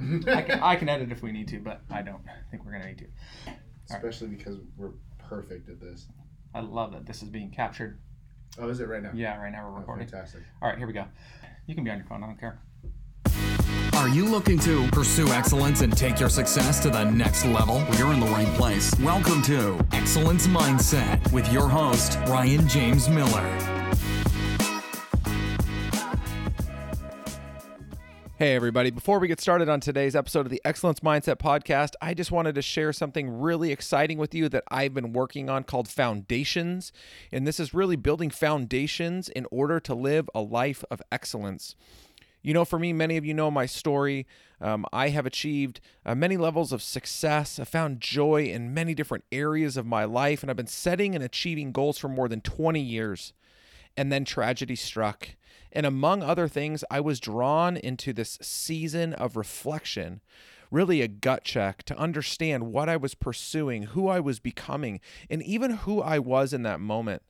I can, I can edit if we need to, but I don't think we're gonna need to. Especially because we're perfect at this. I love that this is being captured. Oh, is it right now? Yeah, right now we're Oh, recording. fantastic. All right, here we go. You can be on your phone. I don't care. Are you looking to pursue excellence and take your success to the next level? Well, you're in the right place. Welcome to Excellence Mindset with your host, Ryan James Miller. Hey, everybody. Before we get started on today's episode of the Excellence Mindset Podcast, I just wanted to share something really exciting with you that I've been working on called Foundations. And this is really building foundations in order to live a life of excellence. You know, for me, many of you know my story. Um, I have achieved uh, many levels of success. I found joy in many different areas of my life, and I've been setting and achieving goals for more than 20 years. And then tragedy struck. And among other things, I was drawn into this season of reflection, really a gut check to understand what I was pursuing, who I was becoming, and even who I was in that moment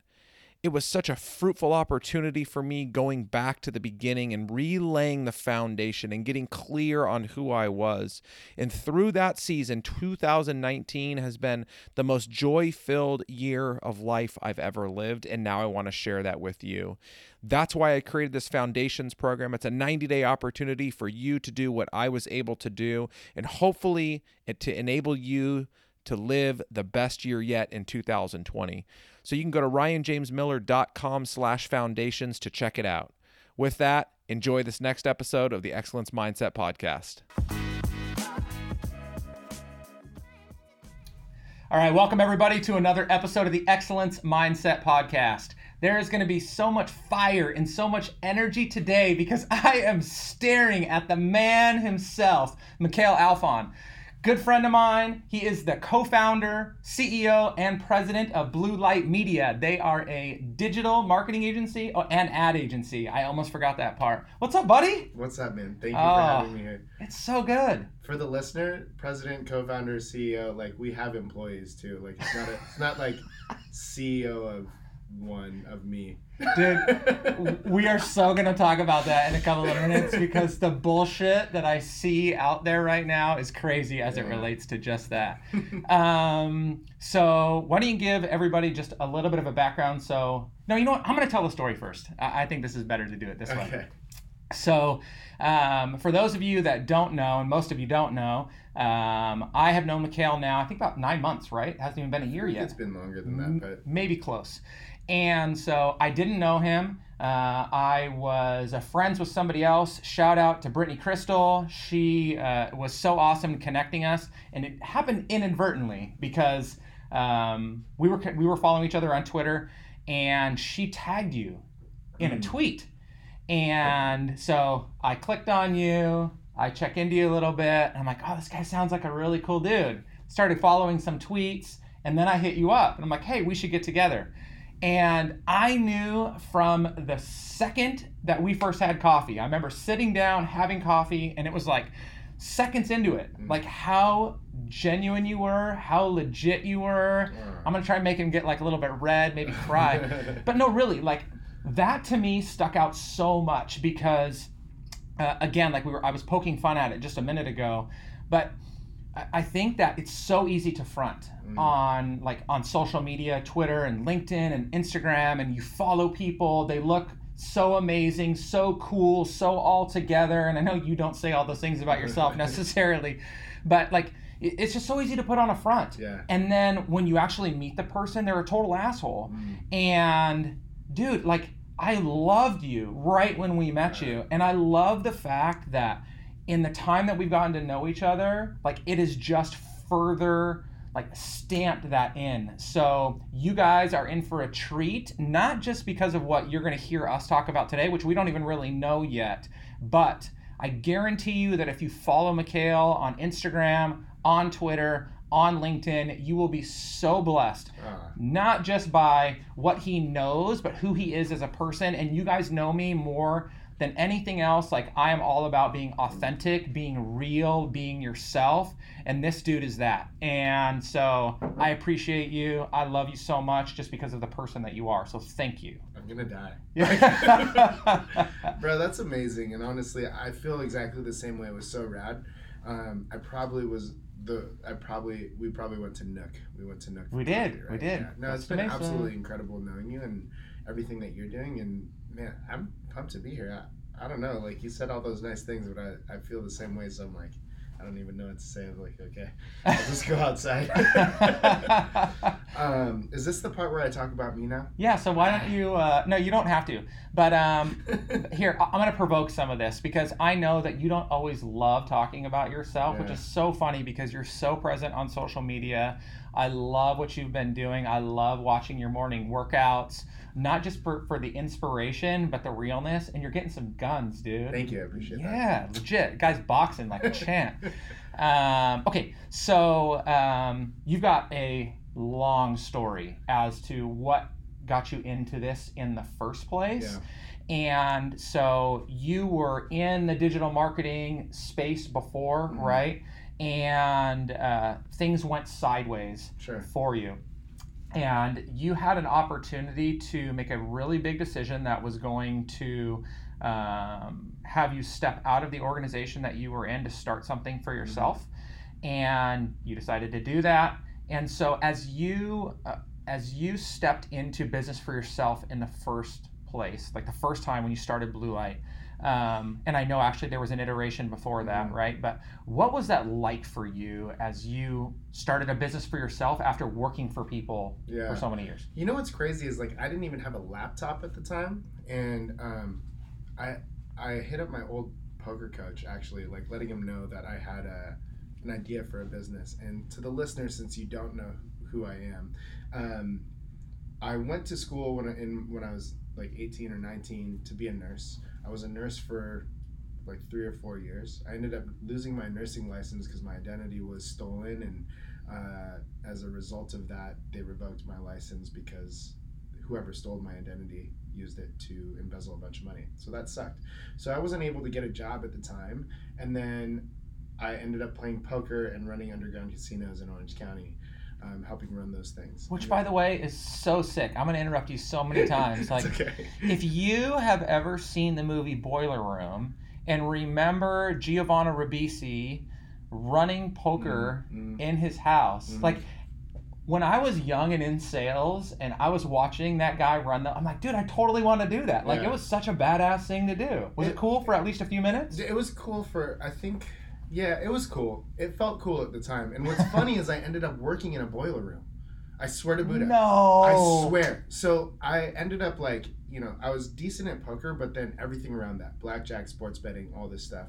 it was such a fruitful opportunity for me going back to the beginning and relaying the foundation and getting clear on who I was. And through that season, 2019 has been the most joy filled year of life I've ever lived. And now I want to share that with you. That's why I created this foundations program. It's a 90 day opportunity for you to do what I was able to do and hopefully to enable you to live the best year yet in 2020. So you can go to ryanjamesmiller.com slash foundations to check it out. With that, enjoy this next episode of the Excellence Mindset Podcast. All right, welcome everybody to another episode of the Excellence Mindset Podcast. There is going to be so much fire and so much energy today because I am staring at the man himself, Mikhail Alfon. Good friend of mine. He is the co founder, CEO, and president of Blue Light Media. They are a digital marketing agency oh, and ad agency. I almost forgot that part. What's up, buddy? What's up, man? Thank you Oh. for ah, having me here. It's so good. For the listener, president, co-founder, CEO, like we have employees too. Like it's not a, it's not like CEO of one of me. Dude, we are so going to talk about that in a couple of minutes because the bullshit that I see out there right now is crazy as it relates to just that. Um, so, why don't you give everybody just a little bit of a background? So, no, you know what? I'm going to tell the story first. I, I think this is better to do it this way. okay. So, um, for those of you that don't know, and most of you don't know, um, I have known Mikhail now, I think about nine months, right? It hasn't even been a year yet It's been longer than that, but maybe close. And so I didn't know him. Uh, I was uh, friends with somebody else. Shout out to Brittany Crystal. She uh, was so awesome connecting us, and it happened inadvertently because um, we were we were following each other on Twitter, and she tagged you in a tweet. And so I clicked on you. I check into you a little bit. And I'm like, oh, this guy sounds like a really cool dude. Started following some tweets, and then I hit you up, and I'm like, hey, we should get together. And I knew from the second that we first had coffee, I remember sitting down, having coffee, and it was like seconds into it, like how genuine you were, how legit you were. I'm gonna try and make him get like a little bit red, maybe cry. but no, really, like that to me stuck out so much because, uh, again, like we were, I was poking fun at it just a minute ago, but I- think that it's so easy to front mm. on like on social media, Twitter and LinkedIn and Instagram, and you follow people. They look so amazing, so cool, so all together. And I know you don't say all those things about yourself necessarily, but like it's just so easy to put on a front. Yeah. And then when you actually meet the person, they're a total asshole. Mm. And dude, like I loved you right when we met you, and I love the fact that in the time that we've gotten to know each other, like it is just further like stamped that in. So you guys are in for a treat, not just because of what you're going to hear us talk about today, which we don't even really know yet, but I guarantee you that if you follow Mikhail on Instagram, on Twitter, on LinkedIn, you will be so blessed Ah. not just by what he knows, but who he is as a person. And you guys know me more than anything else. Like, I am all about being authentic, being real, being yourself. And this dude is that. And so I appreciate you. I love you so much just because of the person that you are. So thank you. I'm gonna die. Yeah. Bro, that's amazing. And honestly, I feel exactly the same way. It was so rad. Um, I probably was the. I probably we probably went to Nook. We went to Nook. We did, coffee, we did. Yeah. No, That's it's been amazing. absolutely incredible knowing you and everything that you're doing. And man, I'm pumped to be here. I, I don't know, like you said all those nice things, but I, I feel the same way. So I'm like, I don't even know what to say. I'm like, okay, I'll just go outside. um, is this the part where I talk about me now? yeah, so why don't you? Uh, no, you don't have to. But um, here, I'm going to provoke some of this because I know that you don't always love talking about yourself, which is so funny because you're so present on social media. I love what you've been doing. I love watching your morning workouts, not just for, for the inspiration, but the realness. And you're getting some guns, dude. Thank you. I appreciate that. Yeah, legit. Guy's boxing like a champ. Um, okay, so um, you've got a long story as to what got you into this in the first place. And so you were in the digital marketing space before, Mhm. right? And uh, things went sideways Sure. for you. And you had an opportunity to make a really big decision that was going to um, have you step out of the organization that you were in to start something for yourself. And you decided to do that. And so as you uh, as you stepped into business for yourself in the first place, like the first time when you started Blue Light, um, and I know actually there was an iteration before that, Mhm. right? But what was that like for you as you started a business for yourself after working for people Yeah. for so many years? You know what's crazy is like I didn't even have a laptop at the time, and um, I I hit up my old poker coach actually, like letting him know that I had a an idea for a business. And to the listeners, since you don't know who I am, um, I went to school when I, in when I was like 18 or 19 to be a nurse. I was a nurse for like three or four years. I ended up losing my nursing license because my identity was stolen, and uh, as a result of that, they revoked my license because whoever stole my identity used it to embezzle a bunch of money. So that sucked. So I wasn't able to get a job at the time, and then I ended up playing poker and running underground casinos in Orange County, um, helping run those things. Which, by the way, is so sick. I'm going to interrupt you so many times. Like, It's okay. if you have ever seen the movie Boiler Room and remember Giovanni Ribisi running poker Mm, mm. in his house, Mhm. like when I was young and in sales and I was watching that guy run the, I'm like, dude, I totally want to do that. Like, Yeah. it was such a badass thing to do. Was it It- cool for at least a few minutes? It was cool for I think yeah, it was cool. It felt cool at the time. And what's funny is I ended up working in a boiler room. I swear to Buddha. No. I swear. So I ended up like, you know, I was decent at poker, but then everything around that, blackjack, sports betting, all this stuff,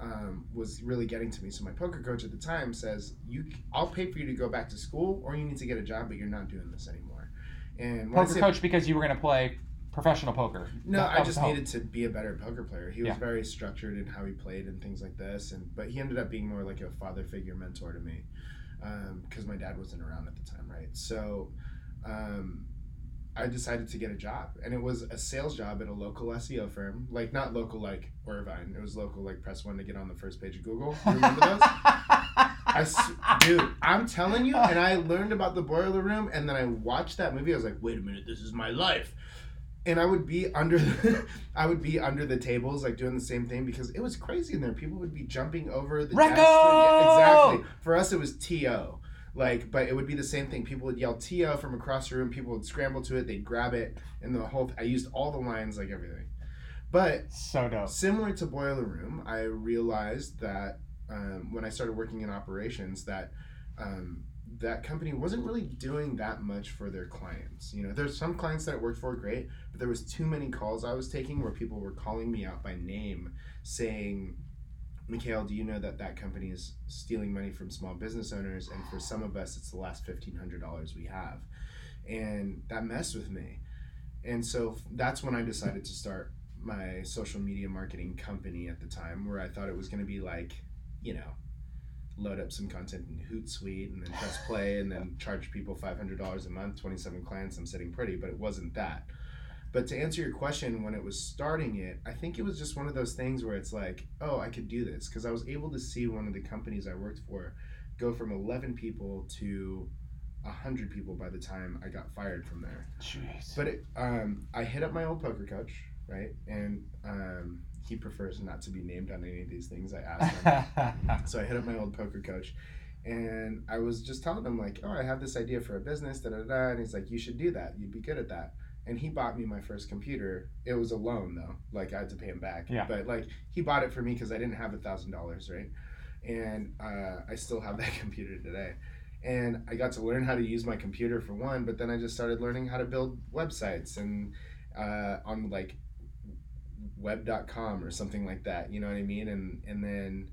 um, was really getting to me. So my poker coach at the time says, "You, I'll pay for you to go back to school, or you need to get a job, but you're not doing this anymore." And I Poker say- coach because you were going to play professional poker. no, That- I that just needed to be a better poker player. He was Yeah. very structured in how he played and things like this, and but he ended up being more like a father figure mentor to me, because my dad wasn't around at the time, right? So, um, I decided to get a job, and it was a sales job at a local SEO firm, like not local like Irvine. It was local like press one to get on the first page of Google. You remember those? I, dude, I'm telling you, and I learned about the boiler room, and then I watched that movie. I was like, wait a minute, this is my life. And I would be under, the, I would be under the tables, like doing the same thing because it was crazy in there. People would be jumping over the desk. Yeah, exactly. For us, it was to, like, but it would be the same thing. People would yell to from across the room. People would scramble to it. They'd grab it, and the whole. I used all the lines, like everything. But so dope. similar to boiler room i realized that um, when i started working in operations that um, that company wasn't really doing that much for their clients. You know there's some clients that it worked for great but there was too many calls i was taking where people were calling me out by name saying Mikhail, do you know that that company is stealing money from small business owners? And for some of us it's the last $1500 we have. And that messed with me. And so that's when i decided to start my social media marketing company at the time where I thought it was going to be like, you know, load up some content in Hootsuite and then press play and then charge people $500 a month, 27 clients, I'm sitting pretty, but it wasn't that. But to answer your question, when it was starting it, I think it was just one of those things where it's like, oh, I could do this because I was able to see one of the companies I worked for go from 11 people to 100 people by the time I got fired from there. Jeez. But it, um, I hit up my old poker coach, right? And um, he prefers not to be named on any of these things. I asked him. so I hit up my old poker coach, and I was just telling him like, "Oh, I have this idea for a business." Da da da. And he's like, "You should do that. You'd be good at that." And he bought me my first computer. It was a loan though, like I had to pay him back. Yeah. But like he bought it for me because I didn't have a thousand dollars, right? And uh, I still have that computer today. And I got to learn how to use my computer for one, but then I just started learning how to build websites and uh, on like web.com or something like that you know what i mean? And and then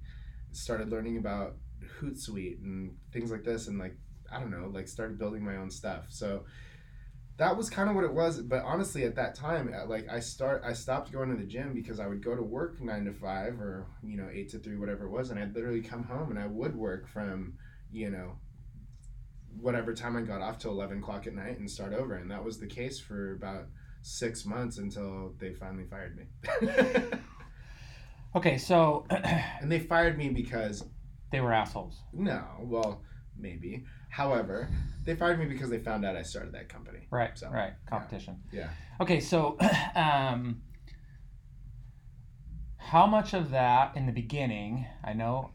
started learning about hootsuite and things like this and like i don't know like started building my own stuff. So that was kind of what it was but honestly at that time uh, like i start i stopped going to the gym because i would go to work nine to five or you know eight to three whatever it was and i'd literally come home and i would work from you know whatever time i got off till 11 o'clock at night and start over. And that was the case for about six months until they finally fired me. okay, so and they fired me because they were assholes. no, well, maybe. However, they fired me because they found out I started that company. Right, So, right. Competition. Yeah. Okay, so um, how much of that in the beginning, I know,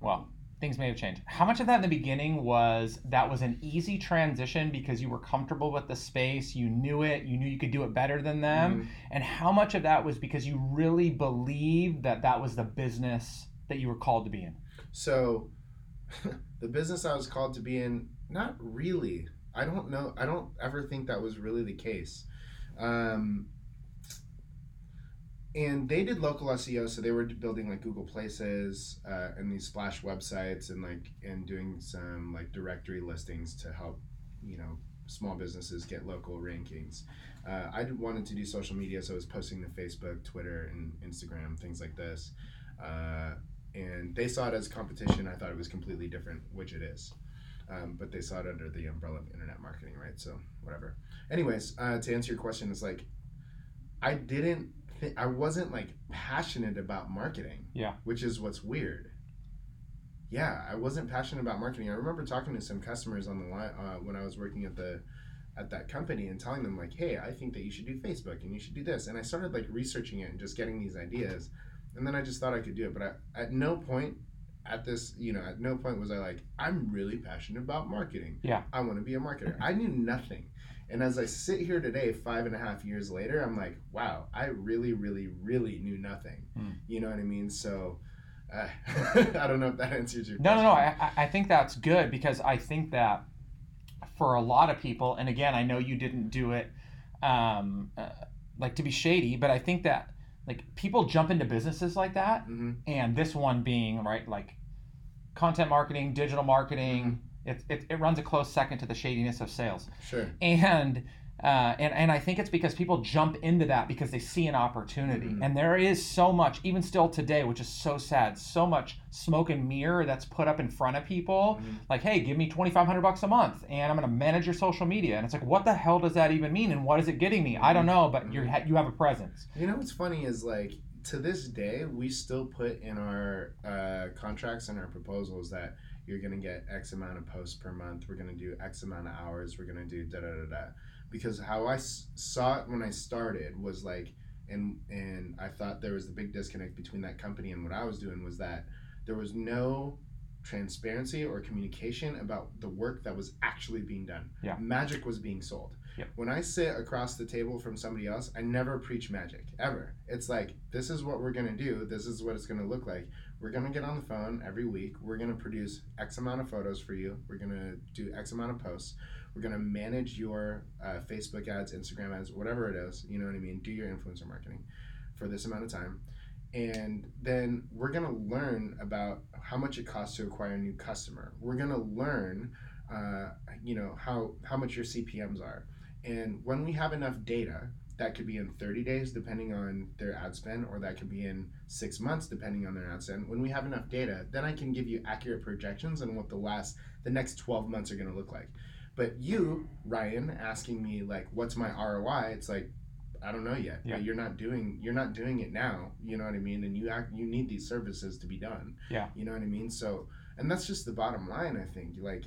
well, things may have changed. How much of that in the beginning was that was an easy transition because you were comfortable with the space, you knew it, you knew you could do it better than them, Mhm. and how much of that was because you really believed that that was the business that you were called to be in? So, the business I was called to be in, not really. I don't know. I don't ever think that was really the case. Um, and they did local SEO, so they were building like Google Places uh, and these splash websites, and like and doing some like directory listings to help, you know, small businesses get local rankings. Uh, I wanted to do social media, so I was posting to Facebook, Twitter, and Instagram, things like this. Uh, and they saw it as competition. I thought it was completely different, which it is. Um, but they saw it under the umbrella of internet marketing, right? So whatever. Anyways, uh, to answer your question, it's like I didn't. I wasn't like passionate about marketing. Yeah. Which is what's weird. Yeah, I wasn't passionate about marketing. I remember talking to some customers on the line uh, when I was working at the at that company and telling them like, "Hey, I think that you should do Facebook and you should do this." And I started like researching it and just getting these ideas, and then I just thought I could do it. But I, at no point at this, you know, at no point was I like, "I'm really passionate about marketing." Yeah. I want to be a marketer. I knew nothing. And as I sit here today, five and a half years later, I'm like, wow, I really, really, really knew nothing. Hmm. You know what I mean? So, uh, I don't know if that answers your No, question. no, no. I, I- I think that's good because I think that for a lot of people, and again, I know you didn't do it um, uh, like to be shady, but I think that like people jump into businesses like that, hmm and this one being right, like content marketing, digital marketing, it, it, it runs a close second to the shadiness of sales, Sure. and. Uh, and, and I think it's because people jump into that because they see an opportunity. Mhm. And there is so much, even still today, which is so sad, so much smoke and mirror that's put up in front of people Mhm. like hey give me 2500 bucks a month and i'm going to manage your social media and it's like what the hell does that even mean and what is it getting me i don't know but you ha- you have a presence You know what's funny is like to this day we still put in our uh, contracts and our proposals that you're gonna get X amount of posts per month. We're gonna do X amount of hours. We're gonna do da da da da. Because how I s- saw it when I started was like, and and I thought there was the big disconnect between that company and what I was doing was that there was no transparency or communication about the work that was actually being done. Yeah. Magic was being sold. Yep. When I sit across the table from somebody else, I never preach magic ever. It's like this is what we're gonna do. This is what it's gonna look like. We're gonna get on the phone every week. We're gonna produce X amount of photos for you. We're gonna do X amount of posts. We're gonna manage your uh, Facebook ads, Instagram ads, whatever it is. You know what I mean? Do your influencer marketing for this amount of time, and then we're gonna learn about how much it costs to acquire a new customer. We're gonna learn, uh, you know, how how much your CPMS are, and when we have enough data, that could be in 30 days depending on their ad spend, or that could be in six months depending on their ad spend. When we have enough data, then I can give you accurate projections on what the last the next 12 months are gonna look like. But you, Ryan, asking me like, what's my ROI? It's like. I don't know yet. Yeah. You're not doing you're not doing it now. You know what I mean? And you act you need these services to be done. Yeah. You know what I mean? So and that's just the bottom line, I think. Like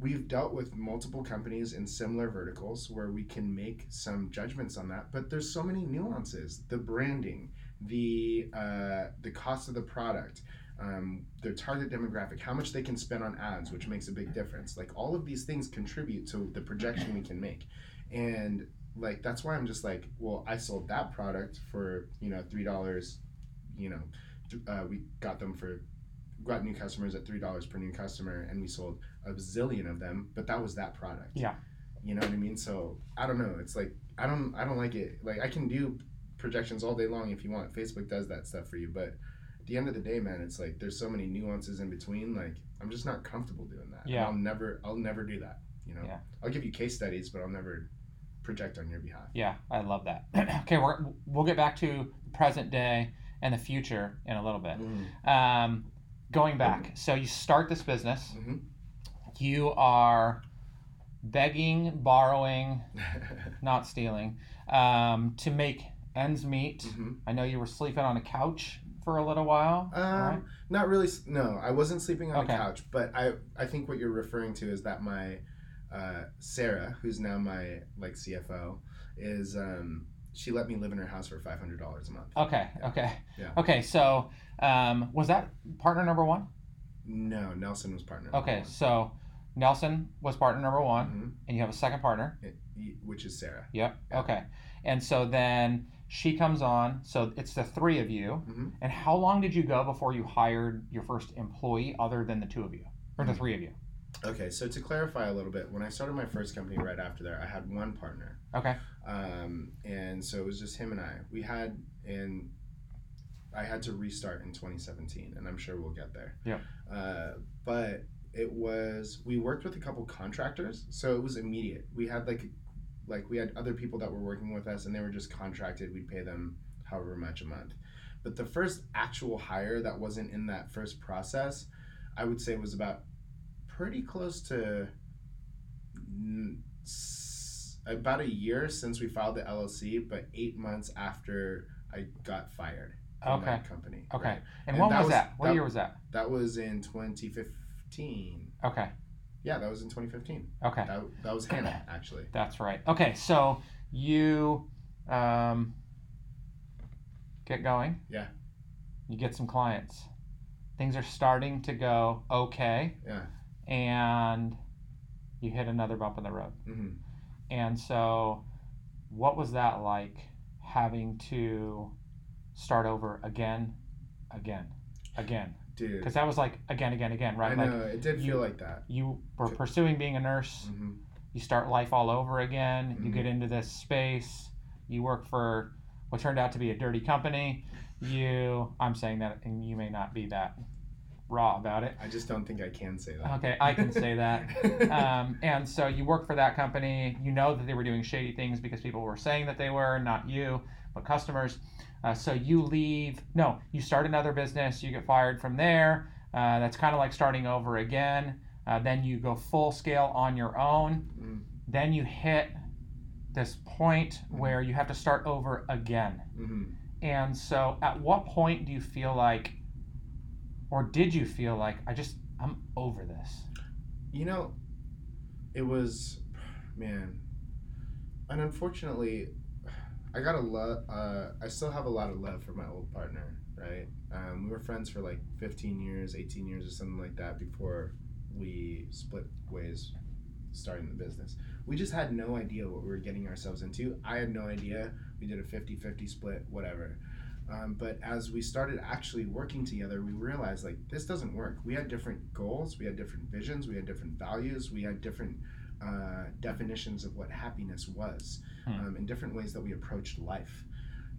we've dealt with multiple companies in similar verticals where we can make some judgments on that, but there's so many nuances. The branding, the uh, the cost of the product, um, their target demographic, how much they can spend on ads, which makes a big difference. Like all of these things contribute to the projection we can make, and like that's why I'm just like, well, I sold that product for you know three dollars, you know, uh, we got them for got new customers at three dollars per new customer, and we sold a zillion of them, but that was that product. Yeah. You know what I mean? So I don't know. It's like I don't I don't like it. Like I can do projections all day long if you want. Facebook does that stuff for you, but at the end of the day, man, it's like there's so many nuances in between. Like I'm just not comfortable doing that. And Yeah. I'll never I'll never do that. You know. Yeah. I'll give you case studies, but I'll never project on your behalf. Yeah, I love that. okay, we're, we'll get back to the present day and the future in a little bit. Um, going back, so you start this business. Mhm. You are begging, borrowing, not stealing, um, to make ends meet. Mhm. I know you were sleeping on a couch for a little while. Um, right? not really. No, I wasn't sleeping on Okay. a couch, but I I think what you're referring to is that my uh, Sarah, who's now my like CFO, is um, she let me live in her house for five hundred dollars a month. Okay, okay, Yeah. okay. So, um, was that partner number one? No, Nelson was partner. Okay, so Nelson was partner number one, Mhm. and you have a second partner. Which is Sarah. Yep. Yeah. Okay. And so then she comes on. So it's the three of you. Mhm. And how long did you go before you hired your first employee other than the two of you or the Mhm. three of you? Okay, so to clarify a little bit, when I started my first company right after there, I had one partner. Okay. Um, and so it was just him and I. We had, and I had to restart in 2017, and I'm sure we'll get there. Yeah. Uh, but it was we worked with a couple contractors, so it was immediate. We had like, like we had other people that were working with us, and they were just contracted. We'd pay them however much a month. But the first actual hire that wasn't in that first process, I would say was about pretty close to about a year since we filed the LLC, but eight months after I got fired from Okay. that company. Okay. right? And, And when was was- that? What that- year was that? That was in 2015. Okay. Yeah, that was in 2015. Okay. That, that was Hannah, actually. That's right. Okay. So you um, get going. Yeah. You get some clients. Things are starting to go okay. Yeah. And you hit another bump in the road. hmm And so, what was that like having to start over again, again, again? Dude, Because that was like again, again, again, right? I right? know, Like it did you- feel like that. you were pursuing being a nurse, hmm you start life all over again, you Mhm. get into this space, you work for what turned out to be a dirty company. You, I'm saying that, and you may not be that raw about it. I just don't think I can say that. Okay, I can say that. um, and so you work for that company. You know that they were doing shady things because people were saying that they were, not you, but customers. Uh, so you leave. No, you start another business. You get fired from there. Uh, that's kind of like starting over again. Uh, then you go full scale on your own. Mm. Then you hit this point where you have to start over again. hmm And so, at what point do you feel like, or did you feel like, I just, I'm over this? You know, it was, man, and unfortunately, I got a lot. Uh, I still have a lot of love for my old partner. Right, um, we were friends for like 15 years, 18 years, or something like that before we split ways, starting the business. We just had no idea what we were getting ourselves into. I had no idea. We did a 50-50 split, whatever. Um, but as we started actually working together, we realized like this doesn't work. We had different goals, we had different visions, we had different values, we had different uh, definitions of what happiness was, Hmm. um, and different ways that we approached life.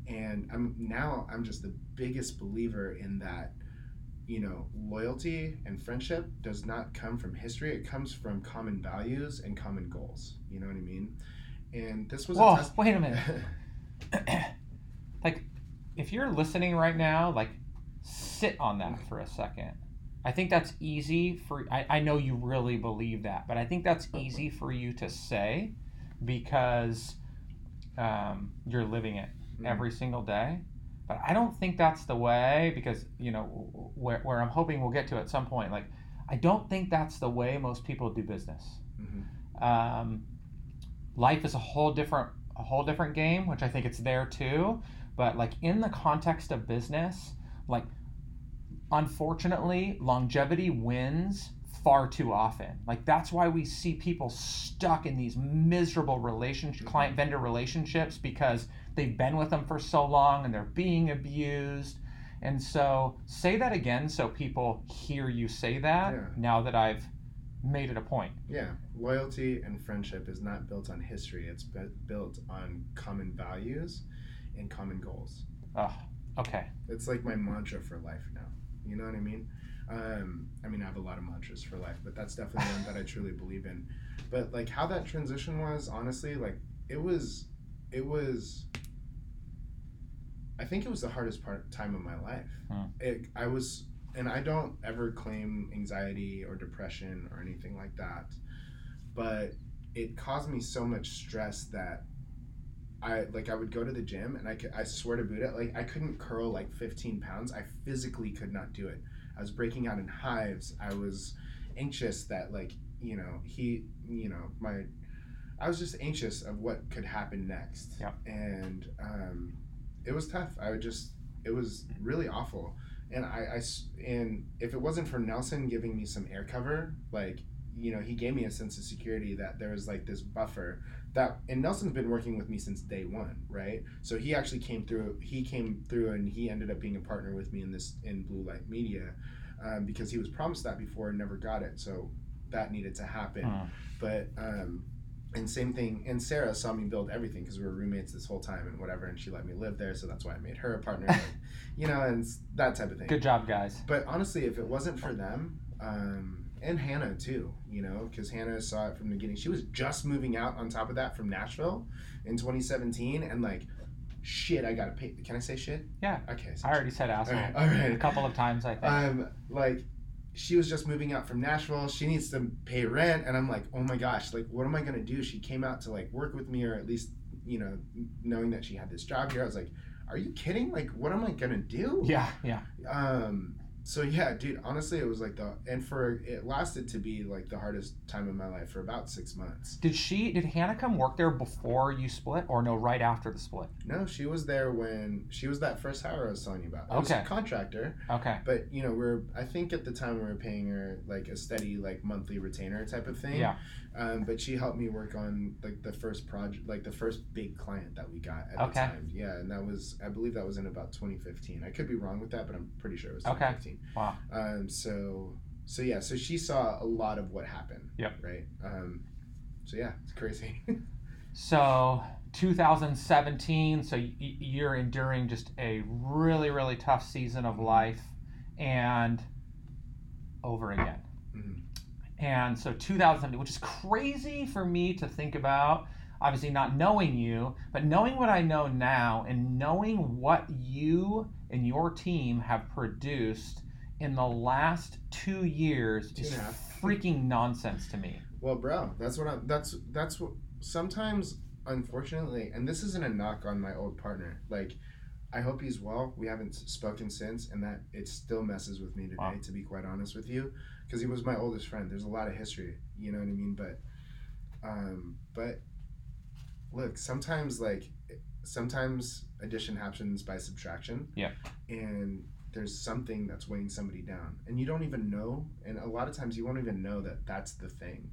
And I'm now I'm just the biggest believer in that. You know, loyalty and friendship does not come from history. It comes from common values and common goals. You know what I mean? And this was Whoa, a test. wait a minute. like, if you're listening right now, like, sit on that for a second. I think that's easy for. I, I know you really believe that, but I think that's easy for you to say because um, you're living it Mm. every single day. But I don't think that's the way because, you know, where, where I'm hoping we'll get to at some point. Like, I don't think that's the way most people do business Mhm. um, life is a whole different a whole different game which i think it's there too but like in the context of business, like unfortunately, longevity wins far too often. Like that's why we see people stuck in these miserable relationship Mhm. client vendor relationships because they've been with them for so long and they're being abused. And so say that again so people hear you say that Yeah. now that I've made it a point. Yeah, loyalty and friendship is not built on history. It's bu- built on common values and common goals. Oh, okay. It's like my mantra for life now. You know what I mean? Um, I mean, I have a lot of mantras for life, but that's definitely one that I truly believe in. But like how that transition was, honestly, like it was, it was. I think it was the hardest part time of my life. Hmm. It, I was, and I don't ever claim anxiety or depression or anything like that, but it caused me so much stress that I like I would go to the gym and I could I swear to Buddha like I couldn't curl like 15 pounds. I physically could not do it. I was breaking out in hives. I was anxious that like you know he you know my I was just anxious of what could happen next. Yeah. And um, it was tough. I would just it was really awful. And I, I and if it wasn't for Nelson giving me some air cover, like you know, he gave me a sense of security that there was like this buffer that and Nelson's been working with me since day one, right? So he actually came through. He came through, and he ended up being a partner with me in this in Blue Light Media um, because he was promised that before and never got it. So that needed to happen. Hmm. But um, and same thing. And Sarah saw me build everything because we were roommates this whole time and whatever, and she let me live there. So that's why I made her a partner, like, you know, and that type of thing. Good job, guys. But honestly, if it wasn't for them, um, and Hannah too, you know, because Hannah saw it from the beginning. She was just moving out on top of that from Nashville in 2017, and like, shit, I gotta pay. Can I say shit? Yeah. Okay. I already said All asshole right. All right. a couple of times, I think. Um, like, she was just moving out from Nashville. She needs to pay rent, and I'm like, oh my gosh, like, what am I gonna do? She came out to like work with me, or at least, you know, knowing that she had this job here. I was like, are you kidding? Like, what am I gonna do? yeah, yeah. um so yeah dude honestly it was like the and for it lasted to be like the hardest time of my life for about six months Did she? Did Hannah come work there before you split, or no? Right after the split. no she was there when she was that first hire i was telling you about I was Okay. a contractor Okay. but you know we're i think at the time we were paying her like a steady like monthly retainer type of thing Yeah. Um, but she helped me work on like the first project like the first big client that we got at Okay. the time yeah and that was i believe that was in about 2015 i could be wrong with that but i'm pretty sure it was Okay. 2015 Wow. Um, so so yeah, so she saw a lot of what happened. Yep. Right. Um, so yeah, it's crazy. So 2017. So y- you're enduring just a really, really tough season of life, and over again. And so 2000, which is crazy for me to think about. Obviously, not knowing you, but knowing what I know now, and knowing what you and your team have produced in the last two years Two is and a half. freaking nonsense to me. Well, bro, that's what I'm. That's that's what. Sometimes, unfortunately, and this isn't a knock on my old partner. Like, I hope he's well. We haven't spoken since, and that it still messes with me today. Wow. To be quite honest with you, because he was my oldest friend. There's a lot of history. You know what I mean? But, um, but look, sometimes like, sometimes addition happens by subtraction. Yeah. And there's something that's weighing somebody down and you don't even know and a lot of times you won't even know that that's the thing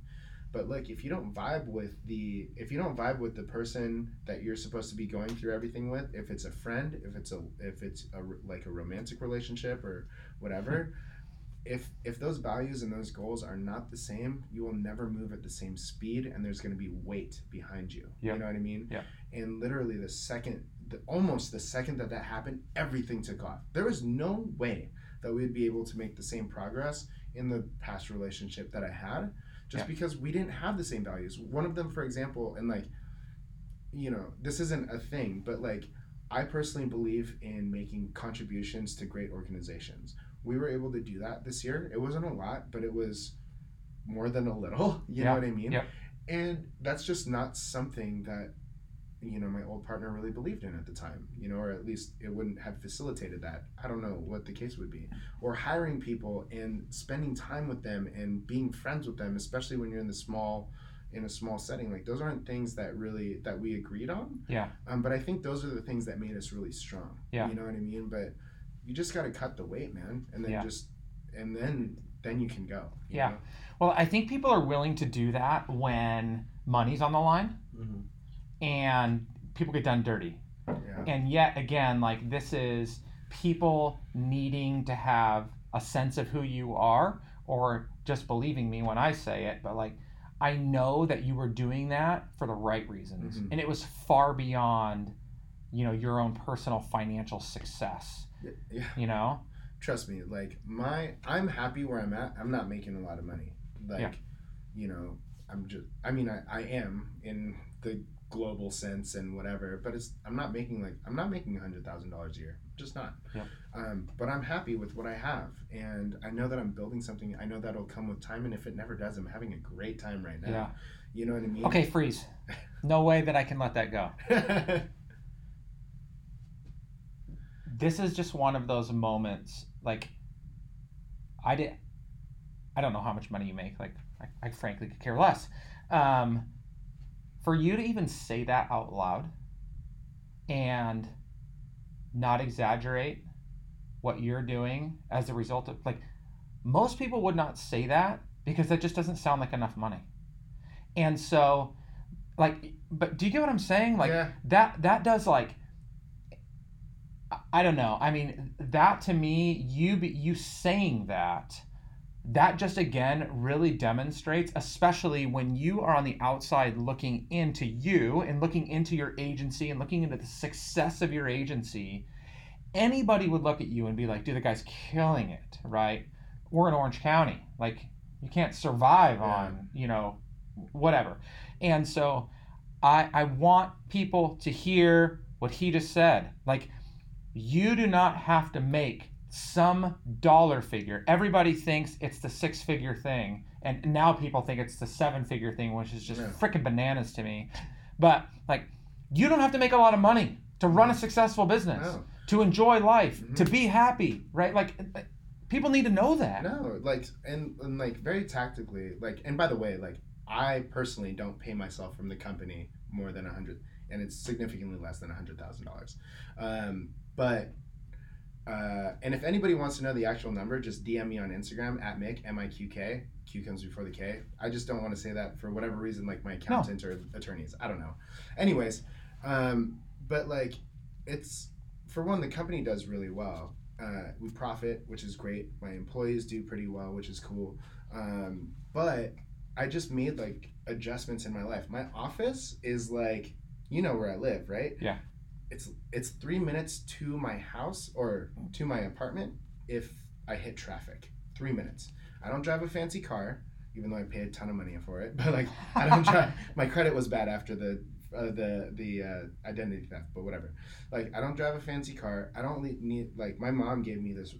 but look if you don't vibe with the if you don't vibe with the person that you're supposed to be going through everything with if it's a friend if it's a if it's a, like a romantic relationship or whatever if if those values and those goals are not the same you will never move at the same speed and there's going to be weight behind you Yep. you know what i mean Yep. and literally the second the, almost the second that that happened everything took off there was no way that we'd be able to make the same progress in the past relationship that i had just Yeah. because we didn't have the same values one of them for example and like you know this isn't a thing but like i personally believe in making contributions to great organizations we were able to do that this year it wasn't a lot but it was more than a little you Yeah. know what i mean Yeah. and that's just not something that you know my old partner really believed in at the time you know or at least it wouldn't have facilitated that i don't know what the case would be or hiring people and spending time with them and being friends with them especially when you're in the small in a small setting like those aren't things that really that we agreed on Yeah. um, but i think those are the things that made us really strong Yeah. you know what i mean but you just got to cut the weight man and then Yeah. just and then then you can go you Yeah. Well, I think people are willing to do that when money's on the line know? Mhm. and people get done dirty. yeah And yet again, like this is people needing to have a sense of who you are or just believing me when I say it, but like I know that you were doing that for the right reasons. Mhm. And it was far beyond, you know, your own personal financial success, yeah you know? trust me like my i'm happy where i'm at i'm not making a lot of money like Yeah. you know i'm just i mean I, I am in the global sense and whatever but it's i'm not making like i'm not making a hundred thousand dollars a year just not Yep. um, but i'm happy with what i have and i know that i'm building something i know that'll come with time and if it never does i'm having a great time right now Yeah. you know what i mean Okay, freeze. No way that I can let that go. this is just one of those moments like i did i don't know how much money you make like i, I frankly could care less. Um, for you to even say that out loud and not exaggerate what you're doing as a result of like most people would not say that because that just doesn't sound like enough money. And so like but do you get what i'm saying? Like yeah. that that does like I- don't know. I mean, that to me, you be, you saying that, that just again really demonstrates, especially when you are on the outside looking into you and looking into your agency and looking into the success of your agency. Anybody would look at you and be like, "Dude, the guy's killing it, right?" We're in Orange County, like you can't survive Yeah. on you know whatever, and so I I want people to hear what he just said, like you do not have to make some dollar figure. Everybody thinks it's the six figure thing, and now people think it's the seven figure thing, which is just Yeah. freaking bananas to me. But like, you don't have to make a lot of money to run a successful business, no to enjoy life, Mhm. to be happy, right? Like, people need to know that. No, like and, and like very tactically, like and by the way, like I personally don't pay myself from the company more than a hundred, and it's significantly less than a hundred thousand dollars. But uh, and if anybody wants to know the actual number, just DM me on Instagram at Mick M I Q K. Q comes before the K. I just don't want to say that for whatever reason, like my accountant or attorneys. I don't know. Anyways, um, but like it's for one, the company does really well. Uh, we profit, which is great. My employees do pretty well, which is cool. Um, but I just made like adjustments in my life. My office is like, you know where I live, right? Yeah. It's it's three minutes to my house or to my apartment if I hit traffic. Three minutes. I don't drive a fancy car, even though I paid a ton of money for it. But like, I don't drive. My credit was bad after the uh, the the uh, identity theft, but whatever. Like, I don't drive a fancy car. I don't need like my mom gave me this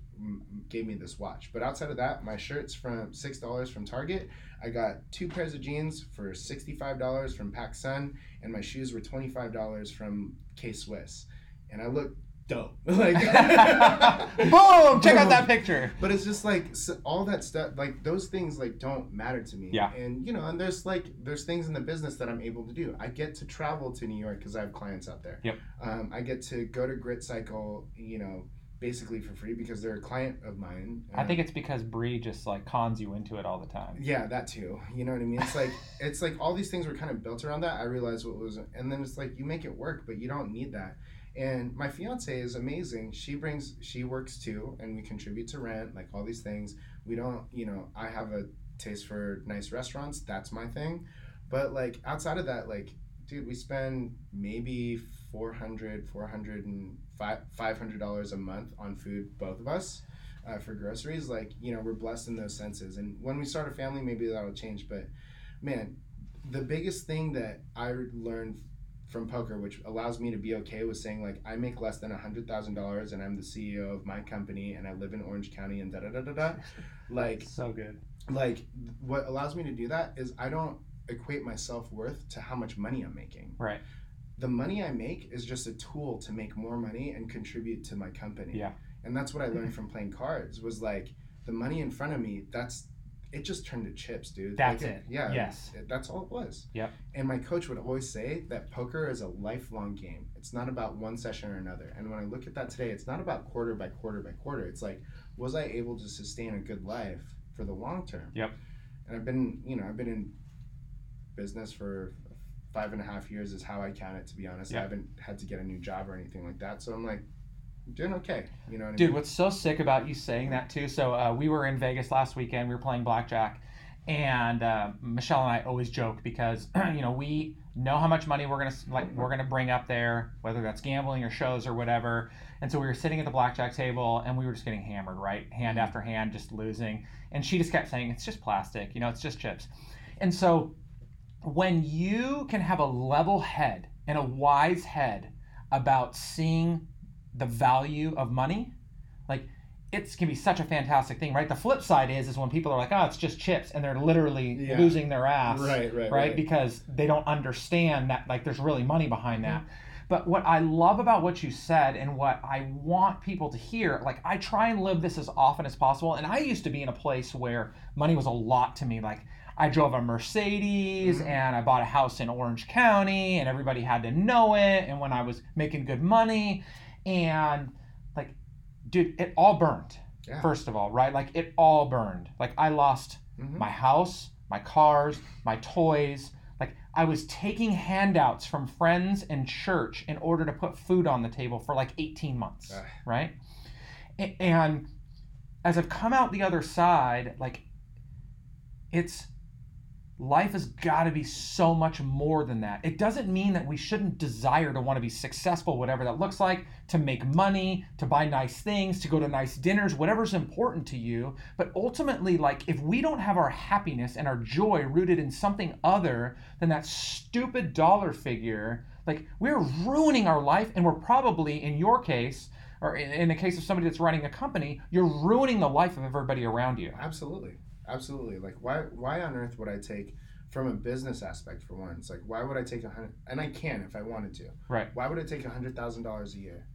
gave me this watch. But outside of that, my shirt's from six dollars from Target. I got two pairs of jeans for sixty five dollars from PacSun, and my shoes were twenty five dollars from K Swiss, and I look dope. like, Boom! Check out that picture. but it's just like s all that stuff, like those things, like don't matter to me. Yeah. And you know, and there's like there's things in the business that I'm able to do. I get to travel to New York because I have clients out there. Yep. Um, I get to go to Grit Cycle, you know, basically for free because they're a client of mine. I think it's because Bree just like cons you into it all the time. yeah, that too. You know what I mean? It's like it's like all these things were kind of built around that. I realized what was, and then it's like you make it work, but you don't need that. And my fiance is amazing. She brings, she works too, and we contribute to rent, like all these things. We don't, you know, I have a taste for nice restaurants. That's my thing. But like outside of that, like, dude, we spend maybe 400 400 and five- $500 a month on food, both of us uh, for groceries. Like, you know, we're blessed in those senses. And when we start a family, maybe that'll change. But man, the biggest thing that I learned from poker, which allows me to be okay with saying, like, I make less than a $100,000 and I'm the CEO of my company and I live in Orange County and da da da da da. Like, So good. like, what allows me to do that is I don't equate my self worth to how much money I'm making Right. The money I make is just a tool to make more money and contribute to my company. Yeah. And that's what I learned mm-hmm. from playing cards was like the money in front of me, that's it just turned to chips, dude. That's Like, it. Yeah. Yes. it- that's all it was. Yep. And my coach would always say that poker is a lifelong game. It's not about one session or another. And when I look at that today, it's not about quarter by quarter by quarter. It's like, was I able to sustain a good life for the long term? Yep. And I've been, you know, I've been in business for five and a half years is how I count it. To be honest, I haven't had to get a new job or anything like that. So I'm like, I'm doing okay. You know what I Dude, mean? what's so sick about you saying that too? So uh, we were in Vegas last weekend. We were playing blackjack, and uh, Michelle and I always joke because you know we know how much money we're gonna like we're gonna bring up there, whether that's gambling or shows or whatever. And so we were sitting at the blackjack table, and we were just getting hammered, right, hand after hand, just losing. And she just kept saying, "It's just plastic, you know, it's just chips." And so when you can have a level head and a wise head about seeing the value of money, like it can be such a fantastic thing, right? The flip side is is when people are like, "Oh, it's just chips," and they're literally Yeah. losing their ass, Right, right, right? right. Because they don't understand that like there's really money behind that. Mm-hmm. But what I love about what you said and what I want people to hear, like I try and live this as often as possible. And I used to be in a place where money was a lot to me. Like I drove a Mercedes and I bought a house in Orange County and everybody had to know it. And when I was making good money and like, dude, it all burned. Yeah. First of all, right? Like it all burned. Like I lost Mhm. my house, my cars, my toys. Like I was taking handouts from friends and church in order to put food on the table for like 18 months, Ugh. right? And as I've come out the other side, like it's life has got to be so much more than that. It doesn't mean that we shouldn't desire to want to be successful, whatever that looks like, to make money, to buy nice things, to go to nice dinners, whatever's important to you. But ultimately, like if we don't have our happiness and our joy rooted in something other than that stupid dollar figure, like we're ruining our life and we're probably, in your case, or in, the case of somebody that's running a company, you're ruining the life of everybody around you. Absolutely, absolutely. Like, why why on earth would I take from a business aspect for one? It's like, why would I take a hundred? And I can if I wanted to. Right. Why would I take a hundred thousand dollars a year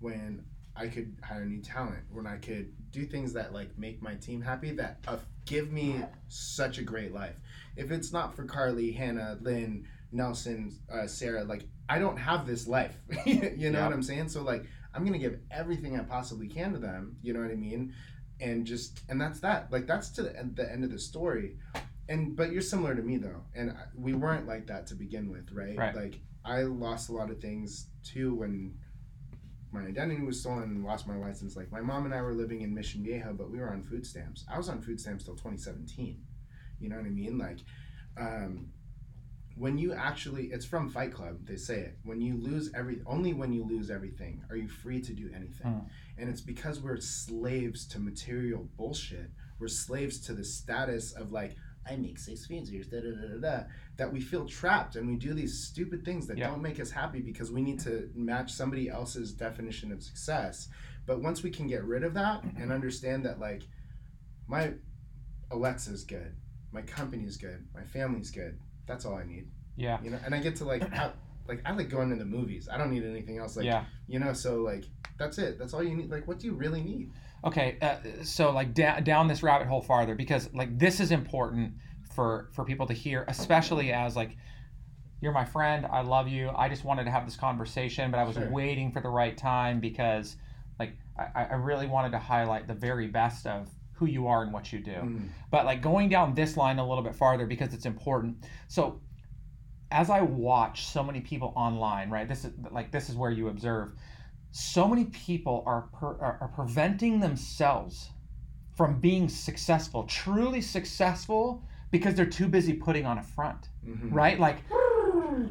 when I could hire new talent? When I could do things that like make my team happy that uh, give me such a great life. If it's not for Carly, Hannah, Lynn, Nelson, uh, Sarah, like I don't have this life. you know Yeah. what I'm saying? So like, I'm gonna give everything I possibly can to them. You know what I mean? And just and that's that. Like that's to the end, the end of the story. And but you're similar to me though. And I- we weren't like that to begin with right, Right. like i lost a lot of things too when my identity was stolen and lost my license. Like my mom and i were living in mission viejo but we were on food stamps. I was on food stamps till 2017 you know what i mean? Like um when you actually it's from fight club they say it when you lose every only when you lose everything are you free to do anything Mm. and it's because we're slaves to material bullshit we're slaves to the status of like i make six figures da, da, da, da, da, that we feel trapped and we do these stupid things that Yeah. don't make us happy because we need to match somebody else's definition of success but once we can get rid of that and understand that like my alexa's good my company's good my family's good that's all i need Yeah. you know and i get to like have, like i like going to the movies i don't need anything else like yeah. you know so like that's it that's all you need like what do you really need Okay, uh, so like da- down this rabbit hole farther because like this is important for for people to hear, especially as like you're my friend, I love you. I just wanted to have this conversation, but I was Sure. waiting for the right time because like I, I really wanted to highlight the very best of who you are and what you do. Mm. But like going down this line a little bit farther because it's important. So as I watch so many people online, right? This is like this is where you observe so many people are per, are, are preventing themselves from being successful, truly successful because they're too busy putting on a front, Mhm. right? Like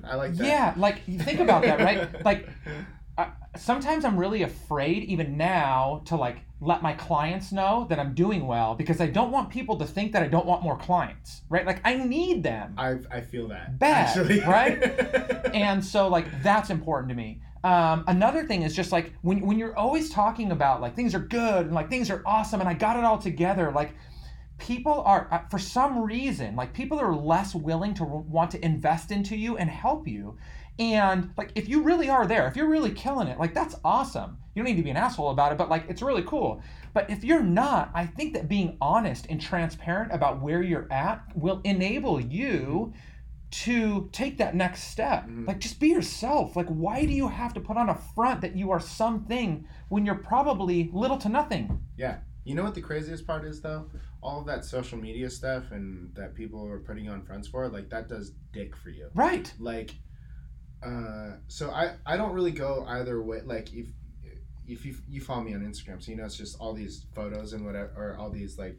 i like that yeah, like you think about that, right? Like I, sometimes I'm really afraid, even now, to like let my clients know that I'm doing well because I don't want people to think that I don't want more clients, right? Like I need them, I, I feel that Bad, actually. right? and so like that's important to me. Um, another thing is just like when when you're always talking about like things are good and like things are awesome and I got it all together, like people are uh, for some reason like people are less willing to want to invest into you and help you and like if you really are there if you're really killing it like that's awesome you don't need to be an asshole about it but like it's really cool but if you're not i think that being honest and transparent about where you're at will enable you to take that next step Mhm. like just be yourself like why do you have to put on a front that you are something when you're probably little to nothing Yeah. You know what the craziest part is though? All of that social media stuff and that people are putting on fronts for, like that does dick for you. right Like uh so I I don't really go either way like if if you you follow me on Instagram, so you know it's just all these photos and whatever or all these like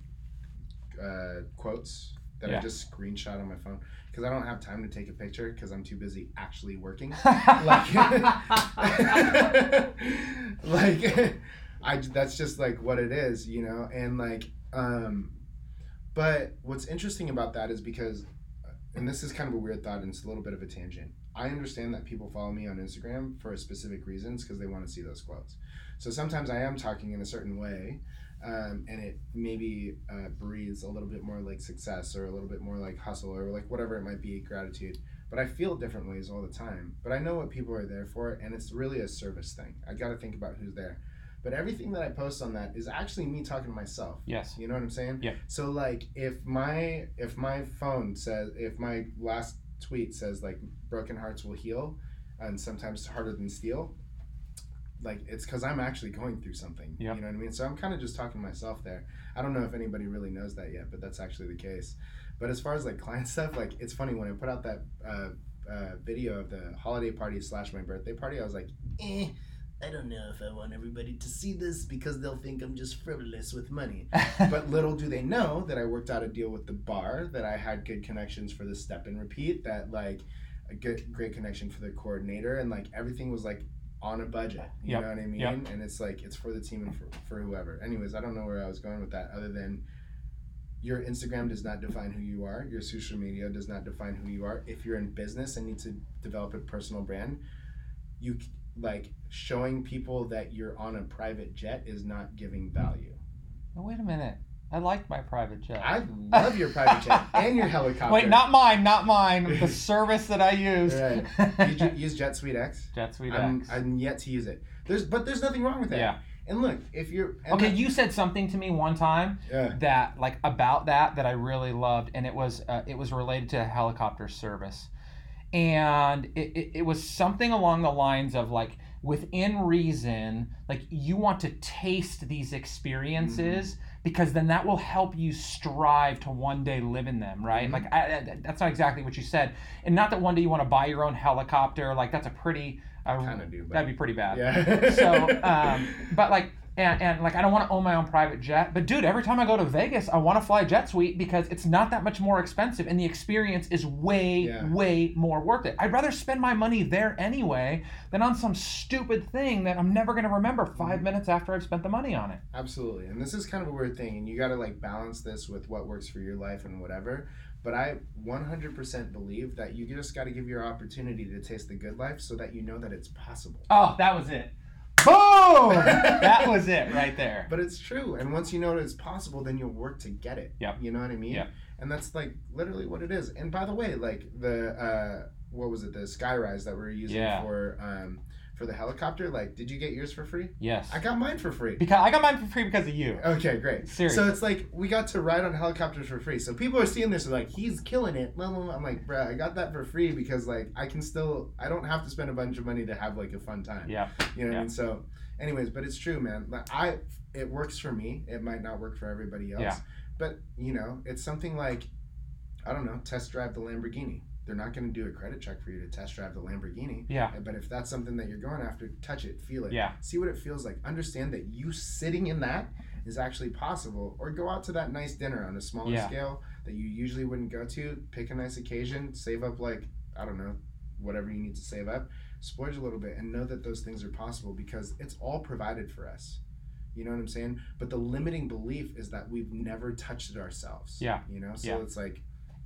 uh quotes that I just screenshot on my phone because I don't have time to take a picture because I'm too busy actually working. like like i that's just like what it is you know and like um but what's interesting about that is because and this is kind of a weird thought and it's a little bit of a tangent i understand that people follow me on instagram for specific reasons because they want to see those quotes so sometimes i am talking in a certain way um, and it maybe uh, breathes a little bit more like success or a little bit more like hustle or like whatever it might be gratitude but I feel different ways all the time. But I know what people are there for, and it's really a service thing. I got to think about who's there. But everything that I post on that is actually me talking to myself. yes You know what I'm saying? Yeah. So like, if my if my phone says if my last tweet says like broken hearts will heal, and sometimes harder than steel, like it's because I'm actually going through something. Yep. You know what I mean? So I'm kind of just talking to myself there. I don't know if anybody really knows that yet, but that's actually the case. But as far as like client stuff, like it's funny when I put out that uh, uh, video of the holiday party slash my birthday party, I was like, eh, I don't know if I want everybody to see this because they'll think I'm just frivolous with money. But little do they know that I worked out a deal with the bar, that I had good connections for the step and repeat, that like a good great connection for the coordinator, and like everything was like on a budget. You Yep, know what I mean? yep. And it's like it's for the team and for, for whoever. Anyways, I don't know where I was going with that other than your Instagram does not define who you are. Your social media does not define who you are. If you're in business and need to develop a personal brand, you like showing people that you're on a private jet is not giving value. Oh, wait a minute. I like my private jet. I love your private jet and your helicopter. Wait, not mine, not mine. The service that I use. Right. You use Jet Suite X. Jet Suite I'm, X. I'm yet to use it. There's, but there's nothing wrong with that. Yeah. And look, if you're Okay, that- you said something to me one time yeah. that like about that that I really loved, and it was uh, it was related to helicopter service, and it, it, it was something along the lines of like within reason, like you want to taste these experiences because then that will help you strive to one day live in them, right? Mhm. Like I, I- that's not exactly what you said, and not that one day you want to buy your own helicopter, like that's a pretty uh, Kind of do, that'd be pretty bad yeah. so um, but like and, and like i don't want to own my own private jet but dude every time i go to vegas i want to fly jet suite because it's not that much more expensive and the experience is way Yeah. way more worth it i'd rather spend my money there anyway than on some stupid thing that i'm never going to remember 5 Mm-hmm. minutes after i've spent the money on it Absolutely. And this is kind of a weird thing, and you got to like balance this with what works for your life and whatever. But I 100% believe that you just got to give your opportunity to taste the good life so that you know that it's possible. oh that was it boom that was it right there But it's true. And once you know that it's possible, then you'll work to get it. Yeah. You know what I mean? Yep. And that's like literally what it is. And by the way, like the uh what was it, the Skyrise that we are using Yeah. for um for the helicopter, like did you get yours for free? yes I got mine for free. because i got mine for free because of you Okay, great. Seriously. So it's like we got to ride on helicopters for free. So people are seeing this and like he's killing it. I'm like, bruh, I got that for free because like I can still I don't have to spend a bunch of money to have like a fun time. yeah You know what Yeah. I mean? So, anyways, but it's true, man. Like, I it works for me. It might not work for everybody else. Yeah. But you know, it's something like I don't know, test drive the Lamborghini. They're not going to do a credit check for you to test drive the Lamborghini. yeah But if that's something that you're going after, touch it, feel it, Yeah. see what it feels like. Understand that you sitting in that is actually possible. Or go out to that nice dinner on a smaller Yeah. scale that you usually wouldn't go to. Pick a nice occasion, save up like I don't know, whatever you need to save up, splurge a little bit, and know that those things are possible because it's all provided for us. You know what I'm saying? But the limiting belief is that we've never touched it ourselves. Yeah. You know, so Yeah. it's like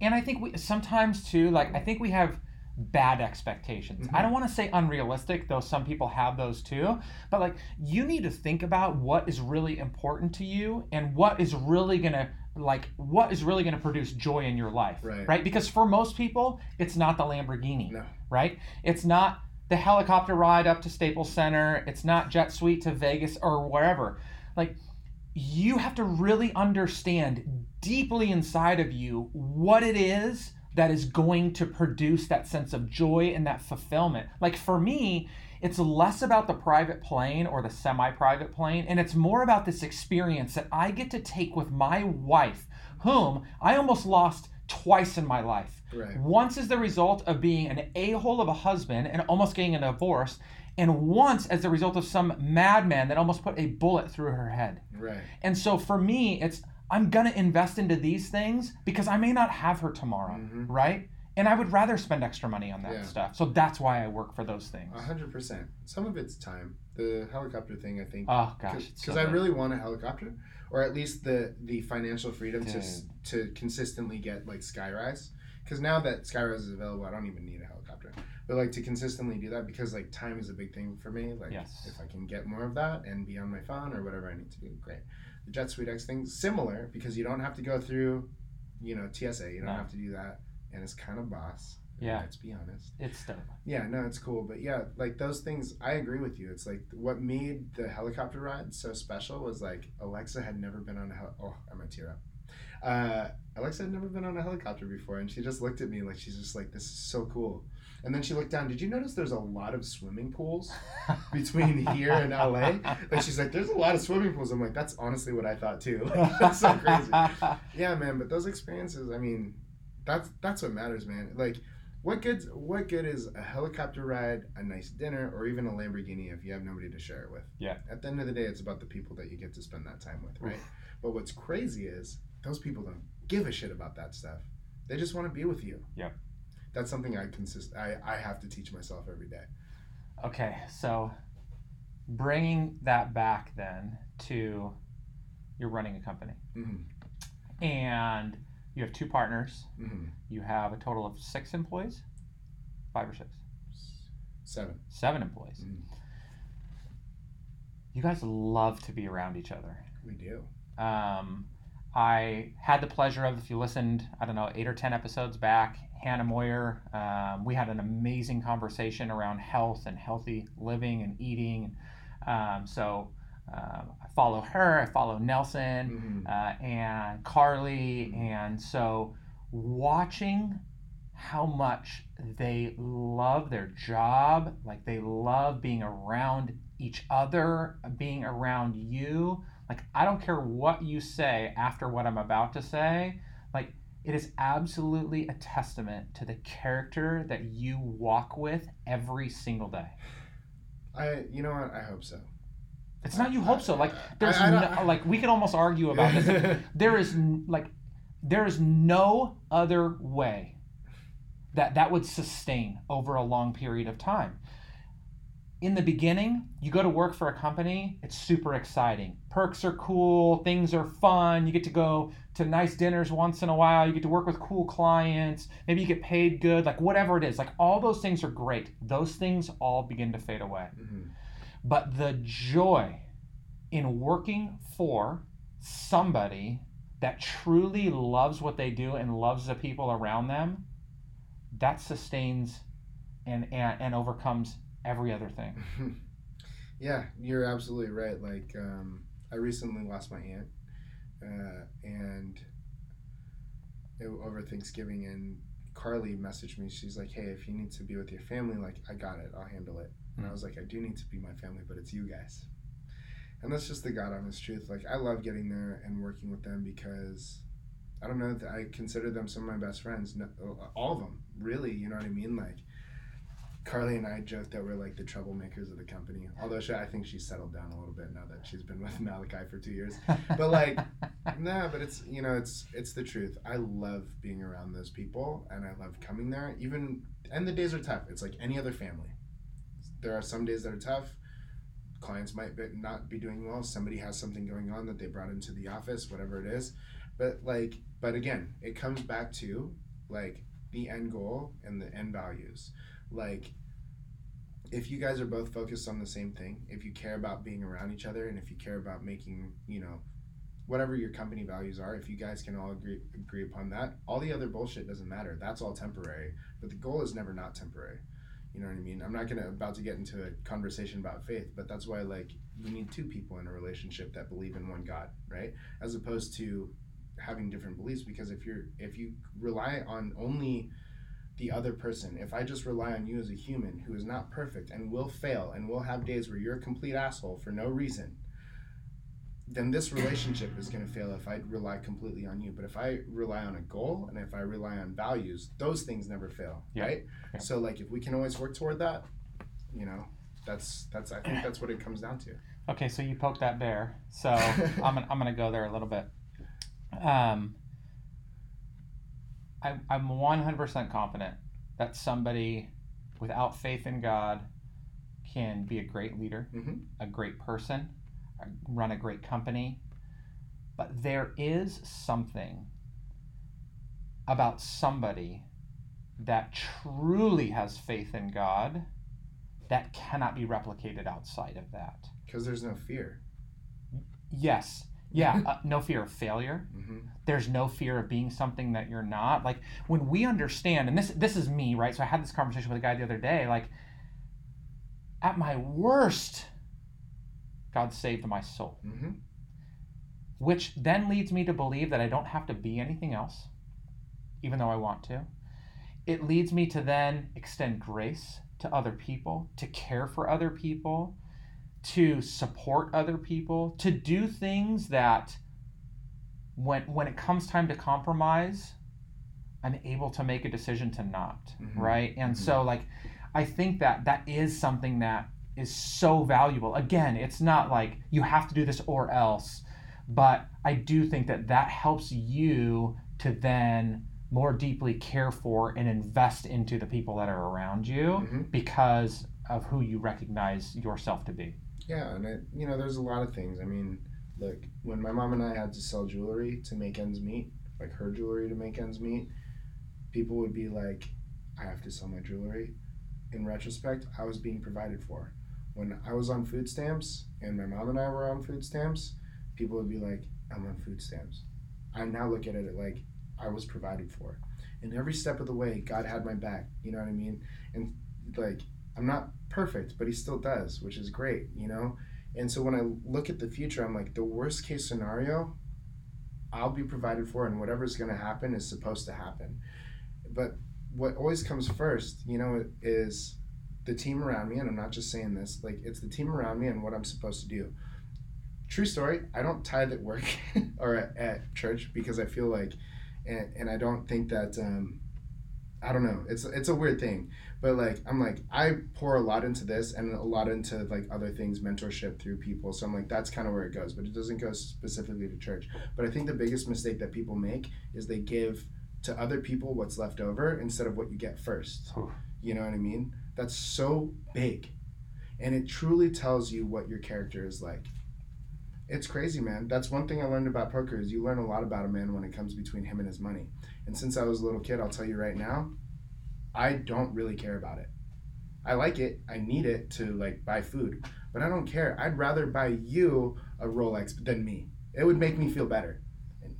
and I think we sometimes too, like I think we have bad expectations. I don't mm-hmm. want to say unrealistic, though some people have those too. But like you need to think about what is really important to you and what is really gonna like what is really going to produce joy in your life Right. right because for most people it's not the lamborghini No. right it's not the helicopter ride up to staples center it's not jet suite to vegas or wherever like you have to really understand deeply inside of you what it is that is going to produce that sense of joy and that fulfillment. Like for me, it's less about the private plane or the semi private plane, and it's more about this experience that I get to take with my wife, whom I almost lost twice in my life. Right. Once as the result of being an a hole of a husband and almost getting a divorce, and once as a result of some madman that almost put a bullet through her head. Right. And so for me, it's I'm gonna invest into these things because I may not have her tomorrow, Mhm. right? And I would rather spend extra money on that Yeah. stuff. So that's why I work for those things. Hundred percent. Some of it's time. The helicopter thing, I think, Oh gosh, because so I really want a helicopter, or at least the the financial freedom to to consistently get like Skyrise. Because now that Skyrise is available, I don't even need a helicopter. But like to consistently do that, because like time is a big thing for me. Like Yes. if I can get more of that and be on my phone or whatever I need to do, great. The Jet Suite X thing similar because you don't have to go through, you know, TSA. You don't No. have to do that, and it's kind of boss. Yeah. Let's be honest. It's dope. Yeah, no, it's cool, but yeah, like those things, I agree with you. It's like what made the helicopter ride so special was like Alexa had never been on a hel- oh, I'm a tear up. Uh, Alexa had never been on a helicopter before, and she just looked at me like she's just like, "This is so cool." And then she looked down. Did you notice there's a lot of swimming pools between here and LA? Like she's like, "There's a lot of swimming pools." I'm like, "That's honestly what I thought too." Like, that's so crazy. Yeah, man, but those experiences, I mean, that's that's what matters, man. Like what good what good is a helicopter ride, a nice dinner, or even a Lamborghini if you have nobody to share it with? Yeah. At the end of the day, it's about the people that you get to spend that time with, right? But what's crazy is those people don't give a shit about that stuff. They just want to be with you. Yeah. That's something I consist I, I have to teach myself every day. Okay, so bringing that back then to you're running a company hmm and you have two partners. hmm You have a total of six employees, five or six, Seven. seven employees. Mhm. You guys love to be around each other. We do. Um, I had the pleasure of, if you listened, I don't know, eight or 10 episodes back, Hannah Moyer, um, we had an amazing conversation around health and healthy living and eating. Um, so um, I follow her, I follow Nelson hmm uh, and Carly. And so watching how much they love their job, like they love being around each other, being around you. Like, I don't care what you say after what I'm about to say. It is absolutely a testament to the character that you walk with every single day. I you know what? I hope so. It's not you hope so. Like, there's I- I no, like we could almost argue about this. there is like there is no other way that that would sustain over a long period of time in the beginning you go to work for a company it's super exciting. Perks are cool things are fun you get to go to nice dinners once in a while you get to work with cool clients maybe you get paid good like whatever it is like all those things are great. Those things all begin to fade away. Mhm. but the joy in working for somebody that truly loves what they do and loves the people around them, that sustains and, and, and overcomes every other thing. yeah, you're absolutely right. Like, um, I recently lost my aunt, uh, and it, over Thanksgiving, and Carly messaged me. She's like, "Hey, if you need to be with your family, like, I got it. I'll handle it." And I was like, "I do need to be my family, but it's you guys." And that's just the God honest truth. Like, I love getting there and working with them because. I don't know. That I consider them some of my best friends. No, all of them, really. You know what I mean? Like, Carly and I joke that we're like the troublemakers of the company. Although she, I think she's settled down a little bit now that she's been with Malachi for two years. But like, nah, but it's you know it's it's the truth. I love being around those people, and I love coming there. Even and the days are tough. It's like any other family. There are some days that are tough. Clients might be, not be doing well. Somebody has something going on that they brought into the office, whatever it is. But like, but again, it comes back to like the end goal and the end values like if you guys are both focused on the same thing if you care about being around each other and if you care about making you know whatever your company values are, if you guys can all agree agree upon that, all the other bullshit doesn't matter. That's all temporary. But the goal is never not temporary. You know what I mean? I'm not gonna about to get into a conversation about faith, but that's why like we need two people in a relationship that believe in one God, right? As opposed to having different beliefs. Because if you're if you rely on only the other person, if I just rely on you as a human who is not perfect and will fail and will have days where you're a complete asshole for no reason, then this relationship is going to fail if I rely completely on you. But if I rely on a goal and if I rely on values, those things never fail, Yeah. right? Yeah. So like if we can always work toward that, you know, that's that's I think that's what it comes down to. Okay, so you poked that bear. So I'm gonna, I'm gonna go there a little bit. Um, I, I'm 100% confident that somebody without faith in God can be a great leader, Mhm. a great person, uh, run a great company. But there is something about somebody that truly has faith in God that cannot be replicated outside of that. Because there's no fear. Yes. Yeah. Uh, no fear of failure. hmm There's no fear of being something that you're not. Like when we understand, and this this is me, right? So I had this conversation with a guy the other day. Like at my worst, God saved my soul, hmm which then leads me to believe that I don't have to be anything else, even though I want to. It leads me to then extend grace to other people, to care for other people, to support other people, to do things that when when it comes time to compromise, I'm able to make a decision to not, Mhm. right? And Mhm. so like I think that that is something that is so valuable. Again, it's not like you have to do this or else, but I do think that that helps you to then more deeply care for and invest into the people that are around you Mhm. because of who you recognize yourself to be. Yeah, and it, you know, there's a lot of things. I mean, look, when my mom and I had to sell jewelry to make ends meet, like her jewelry to make ends meet, people would be like, I have to sell my jewelry. In retrospect, I was being provided for. When I was on food stamps and my mom and I were on food stamps, people would be like, I'm on food stamps. I now look at it like I was provided for. And every step of the way, God had my back. You know what I mean? And like, I'm not perfect, but he still does, which is great, you know? And so when I look at the future, I'm like, the worst case scenario, I'll be provided for, and whatever's going to happen is supposed to happen. But what always comes first, you know, is the team around me, and I'm not just saying this, like, it's the team around me and what I'm supposed to do. True story, I don't tithe at work or at, at church because I feel like, and, and I don't think that, um, I don't know, it's, it's a weird thing but like i'm like i pour a lot into this and a lot into like other things mentorship through people. So i'm like that's kind of where it goes but it doesn't go specifically to church. But i think the biggest mistake that people make is they give to other people what's left over instead of what you get first. Oof. you know what i mean? That's so big. And it truly tells you what your character is like. It's crazy man. That's one thing i learned about poker is you learn a lot about a man when it comes between him and his money. And since i was a little kid i'll tell you right now I don't really care about it. I like it. I need it to like buy food, but I don't care. I'd rather buy you a Rolex than me. It would make me feel better. And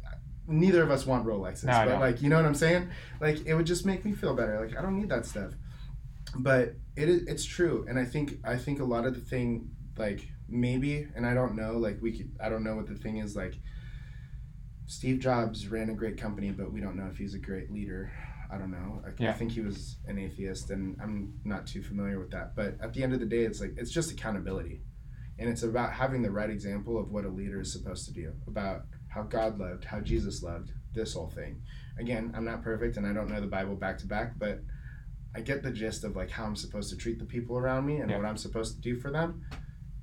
neither of us want Rolexes, No, but like you know what I'm saying? Like it would just make me feel better. Like I don't need that stuff. But it is it's true, and I think I think a lot of the thing like maybe, and I don't know. Like we could I don't know what the thing is like. Steve Jobs ran a great company, but we don't know if he's a great leader. I don't know. I, I think he was an atheist, and I'm not too familiar with that. But at the end of the day, it's like it's just accountability, and it's about having the right example of what a leader is supposed to do, about how God loved, how Jesus loved, this whole thing. Again, I'm not perfect, and I don't know the Bible back to back, but I get the gist of like how I'm supposed to treat the people around me and Yeah. what I'm supposed to do for them.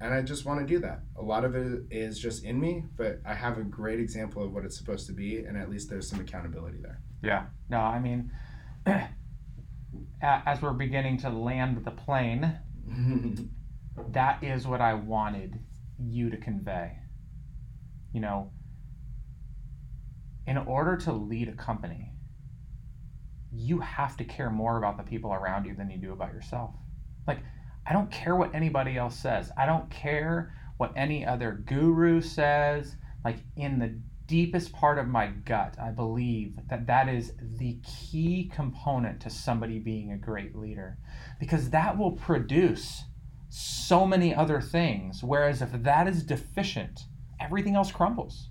And I just want to do that. A lot of it is just in me, but I have a great example of what it's supposed to be, and at least there's some accountability there. Yeah. No, I mean, as we're beginning to land the plane, that is what I wanted you to convey. You know, in order to lead a company, you have to care more about the people around you than you do about yourself. Like, I don't care what anybody else says. I don't care what any other guru says. like in the deepest part of my gut, I believe that that is the key component to somebody being a great leader because that will produce so many other things. Whereas if that is deficient, everything else crumbles.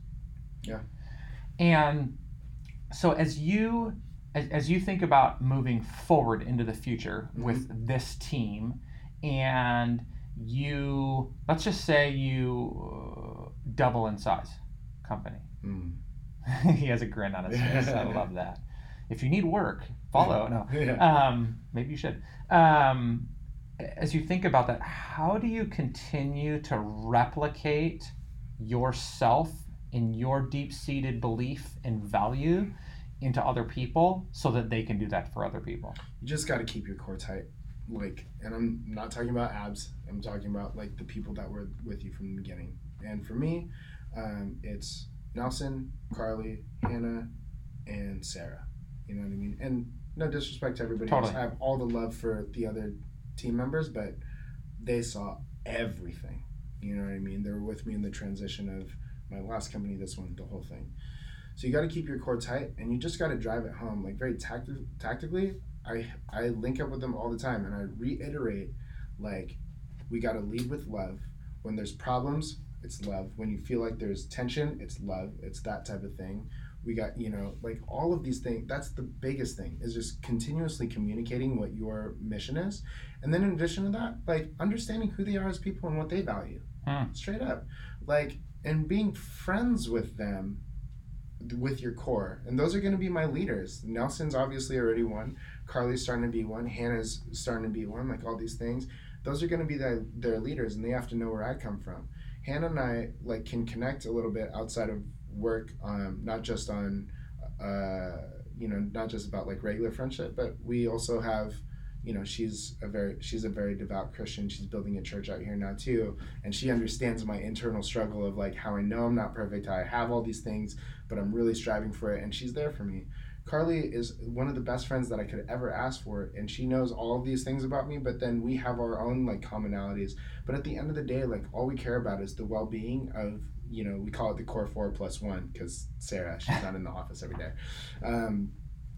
Yeah. And so as you as, as you think about moving forward into the future Mhm. with this team and you let's just say you uh, double in size company Mm. he has a grin on his face i love that if you need work follow no Yeah. um, maybe you should. Um, as you think about that, how do you continue to replicate yourself in your deep seated belief and value into other people so that they can do that for other people? you just got to keep your core tight like and i'm not talking about abs i'm talking about like the people that were with you from the beginning and for me um, it's nelson carly hannah and sarah. You know what i mean? And no disrespect to everybody else. Totally. i have all the love for the other team members but they saw everything. You know what i mean? They were with me in the transition of my last company this one the whole thing. So you got to keep your core tight and you just got to drive it home. Like very tacti- tactically I I link up with them all the time and I reiterate like we got to lead with love. When there's problems, it's love. When you feel like there's tension, it's love. It's that type of thing. We got, you know, like all of these things. That's the biggest thing is just continuously communicating what your mission is. And then in addition to that, like understanding who they are as people and what they value. Hmm. Straight up. Like and being friends with them with your core. And those are going to be my leaders. Nelson's obviously already one. Carly's starting to be one. Hannah's starting to be one. Like all these things, those are going to be their, their leaders, and they have to know where I come from. Hannah and I like can connect a little bit outside of work, um, not just on, uh, you know, not just about like regular friendship, but we also have. You know, she's a very she's a very devout Christian. She's building a church out here now too, and she understands my internal struggle of like how I know I'm not perfect, how I have all these things, but I'm really striving for it, and she's there for me. Carly is one of the best friends that I could ever ask for, and she knows all of these things about me. But then we have our own like commonalities. But at the end of the day, like all we care about is the well-being of you know we call it the core four plus one because Sarah she's not in the office every day, um,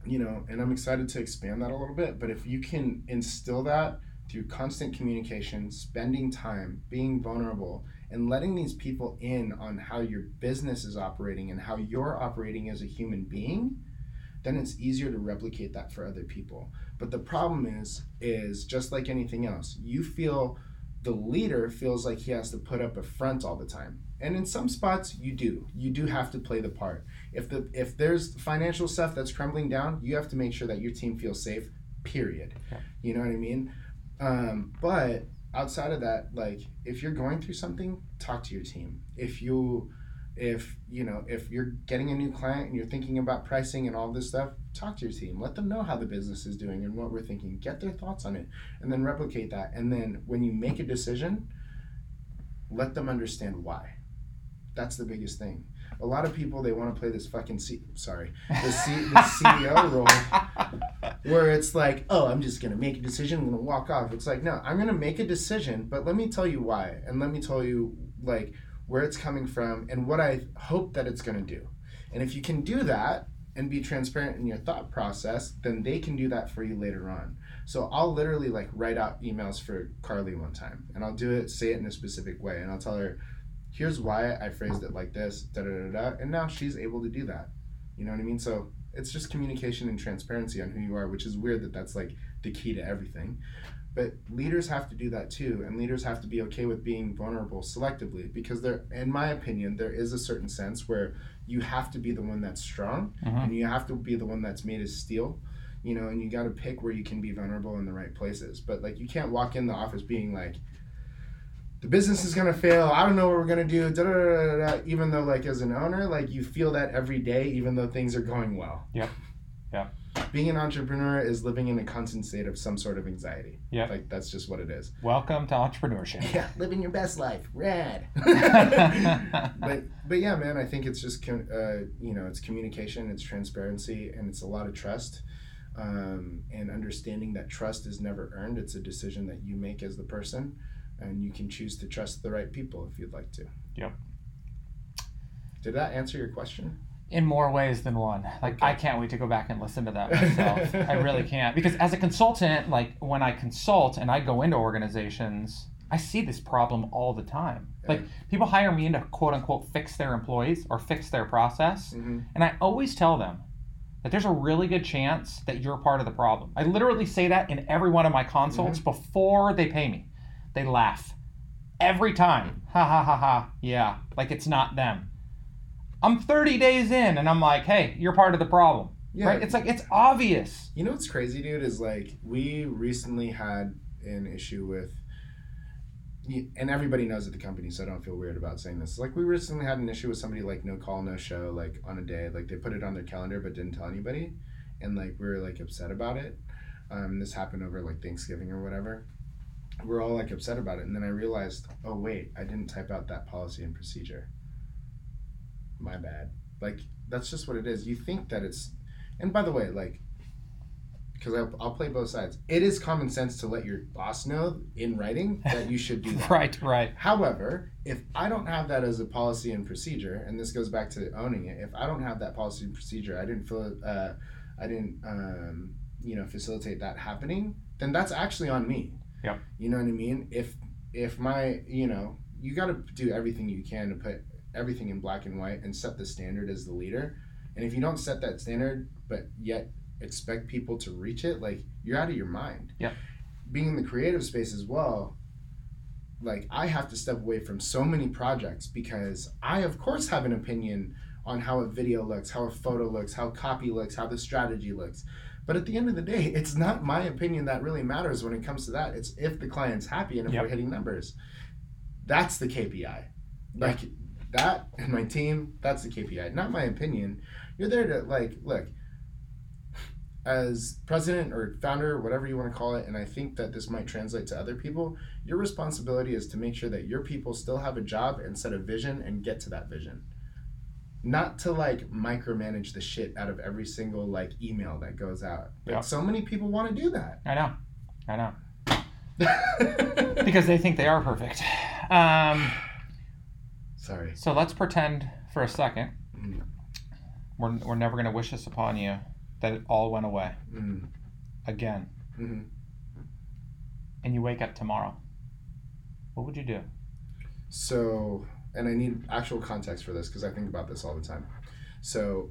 you know. And I'm excited to expand that a little bit. But if you can instill that through constant communication, spending time, being vulnerable, and letting these people in on how your business is operating and how you're operating as a human being then it's easier to replicate that for other people. But the problem is is just like anything else you feel the leader feels like he has to put up a front all the time. And in some spots you do. You do have to play the part. If the if there's financial stuff that's crumbling down you have to make sure that your team feels safe period. Yeah. you know what i mean? Um, but outside of that like if you're going through something talk to your team. If you if you know if you're getting a new client and you're thinking about pricing and all this stuff talk to your team. Let them know how the business is doing and what we're thinking. Get their thoughts on it and then replicate that. And then when you make a decision let them understand why. That's the biggest thing. A lot of people they want to play this fucking C- sorry the, C- the ceo role where it's like, oh, I'm just gonna make a decision, I'm gonna walk off. It's like, no, I'm gonna make a decision, but let me tell you why, and let me tell you like where it's coming from and what I hope that it's gonna do. And if you can do that and be transparent in your thought process, then they can do that for you later on. So I'll literally like write out emails for Carly one time, and I'll do it, say it in a specific way, and I'll tell her, here's why I phrased it like this, da da da da, and now she's able to do that. You know what I mean? So it's just communication and transparency on who you are, which is weird that that's like the key to everything. But leaders have to do that too, and leaders have to be okay with being vulnerable selectively because there, in my opinion, there is a certain sense where you have to be the one that's strong Mhm. and you have to be the one that's made of steel, you know, and you got to pick where you can be vulnerable in the right places. But like, you can't walk in the office being like, the business is gonna fail. I don't know what we're gonna do. Da, da, da, da. Even though, like, as an owner, like you feel that every day, even though things are going well. Yeah, Yep. Being an entrepreneur is living in a constant state of some sort of anxiety. Yeah. Like that's just what it is. Welcome to entrepreneurship. Yeah, living your best life, rad. but but yeah, man, I think it's just uh, you know it's communication, it's transparency, and it's a lot of trust, um, and understanding that trust is never earned. It's a decision that you make as the person, and you can choose to trust the right people if you'd like to. Yep. Did that answer your question? In more ways than one. Like Okay. I can't wait to go back and listen to that myself. I really can't because as a consultant, like when I consult and I go into organizations, I see this problem all the time. Like people hire me to quote unquote fix their employees or fix their process, Mm-hmm. and I always tell them that there's a really good chance that you're part of the problem. I literally say that in every one of my consults before they pay me. They laugh every time. Ha ha ha ha. Yeah, like it's not them. I'm 30 days in and I'm like, hey, you're part of the problem. Yeah. Right? It's like, it's obvious. You know what's crazy, dude, is like we recently had an issue with, and everybody knows at the company, so I don't feel weird about saying this. Like we recently had an issue with somebody like no call, no show, like on a day, like they put it on their calendar but didn't tell anybody, and like we were like upset about it. Um, this happened over like Thanksgiving or whatever. We're all like upset about it, and then I realized, oh wait, I didn't type out that policy and procedure. My bad. Like that's just what it is. You think that it's, and by the way, like because I'll, I'll play both sides. It is common sense to let your boss know in writing that you should do that. Right, right. However, if I don't have that as a policy and procedure, and this goes back to owning it, if I don't have that policy and procedure, I didn't feel, uh, I didn't, um, you know, facilitate that happening, then that's actually on me. Yep. You know what I mean? If if my, you know, you got to do everything you can to put everything in black and white and set the standard as the leader. And if you don't set that standard, but yet expect people to reach it, like you're out of your mind. Yeah. Being in the creative space as well, like I have to step away from so many projects because I of course have an opinion on how a video looks, how a photo looks, how copy looks, how the strategy looks. But at the end of the day, it's not my opinion that really matters when it comes to that. It's if the client's happy and if Yep. we're hitting numbers. That's the KPI. Like that and my team, that's the KPI. Not my opinion. You're there to like look as president or founder, whatever you want to call it, and I think that this might translate to other people, your responsibility is to make sure that your people still have a job and set a vision and get to that vision. Not to like micromanage the shit out of every single like email that goes out. But Yeah. so many people want to do that. I know. I know. Because they think they are perfect. Um, Sorry. so let's pretend for a second Mm, we're, we're never going to wish this upon you that it all went away mm, again mhm. and you wake up tomorrow. What would you do? So, and I need actual context for this because I think about this all the time. So,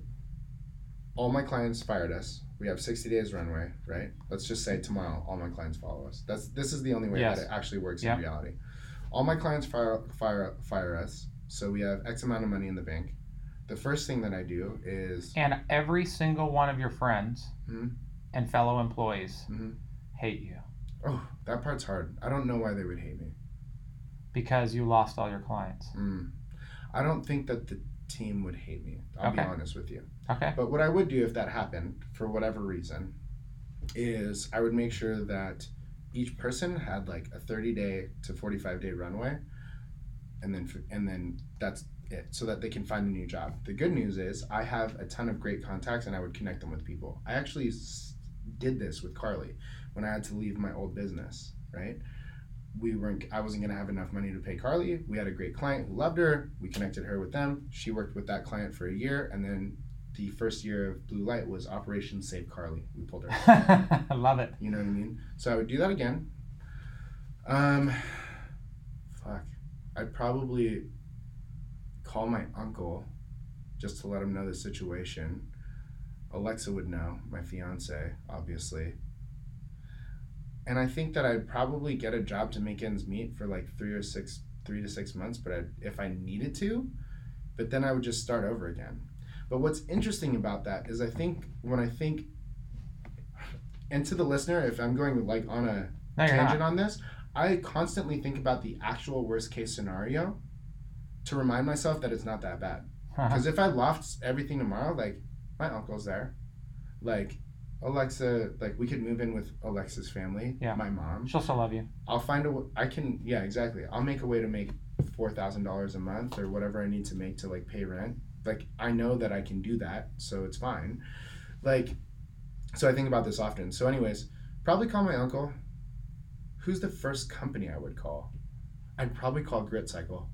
all my clients fired us. We have 60 days runway, right? Let's just say tomorrow all my clients follow us. That's this is the only way Yes. that it actually works Yeah. in reality. All my clients fire fire fire us. So we have X amount of money in the bank. The first thing that I do is And every single one of your friends Mhm. and fellow employees Mhm. hate you oh, that part's hard. I don't know why they would hate me. because you lost all your clients. Mm. I don't think that the team would hate me. I'll be honest with you. Okay. But what I would do if that happened, for whatever reason, is I would make sure that each person had like a 30 day to 45 day runway, and then and then that's it, so that they can find a new job. The good news is I have a ton of great contacts, and I would connect them with people. I actually did this with Carly when I had to leave my old business. Right. We weren't. I wasn't gonna have enough money to pay Carly. We had a great client who loved her. We connected her with them. She worked with that client for a year, and then the first year of Blue Light was Operation Save Carly. We pulled her. I love it. You know what I mean? So I would do that again. Um. I'd probably call my uncle just to let him know the situation. Alexa would know, my fiance, obviously. And I think that I'd probably get a job to make ends meet for like three or six, three to six months, but I'd, if I needed to, but then I would just start over again. But what's interesting about that is I think when I think and to the listener, if I'm going like on a No, tangent not. on this, I constantly think about the actual worst case scenario to remind myself that it's not that bad. Uh-huh. Because if I lost everything tomorrow, like my uncle's there, like Alexa, like we could move in with Alexa's family, Yeah. my mom. She'll still love you. I'll find a. w- I can. Yeah, exactly. I'll make a way to make four thousand dollars a month or whatever I need to make to like pay rent. Like I know that I can do that, so it's fine. Like, so I think about this often. So, anyways, probably call my uncle. Who's the first company I would call? I'd probably call Grit Cycle.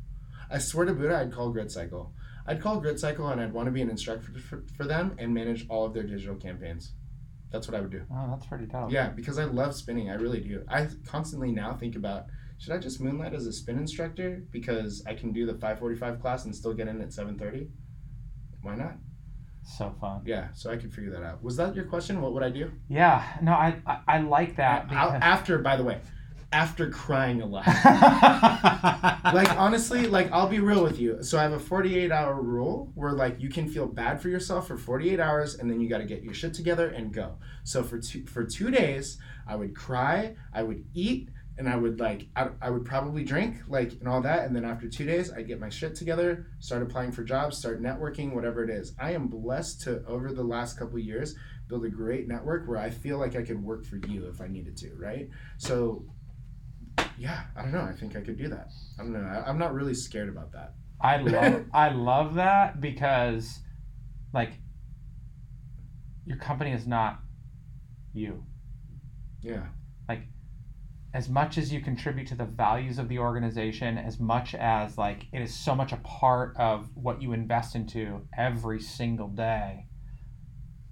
I swear to Buddha, I'd call Grit Cycle. I'd call Grit Cycle and I'd want to be an instructor for, for them and manage all of their digital campaigns. That's what I would do. Oh, that's pretty dope. Yeah, because I love spinning. I really do. I constantly now think about should I just moonlight as a spin instructor because I can do the 5:45 class and still get in at 7:30? Why not? So fun. Yeah, so I could figure that out. Was that your question? What would I do? Yeah. No, I I, I like that. Because... after, by the way, after crying a lot. like honestly, like I'll be real with you. So I have a 48 hour rule where like you can feel bad for yourself for 48 hours and then you got to get your shit together and go. So for two for 2 days, I would cry, I would eat and I would like I, I would probably drink like and all that and then after 2 days I'd get my shit together, start applying for jobs, start networking, whatever it is. I am blessed to over the last couple years build a great network where I feel like I could work for you if I needed to, right? So yeah, I don't know. I think I could do that. I don't know. I, I'm not really scared about that. I love I love that because like your company is not you. Yeah. Like, as much as you contribute to the values of the organization, as much as like it is so much a part of what you invest into every single day,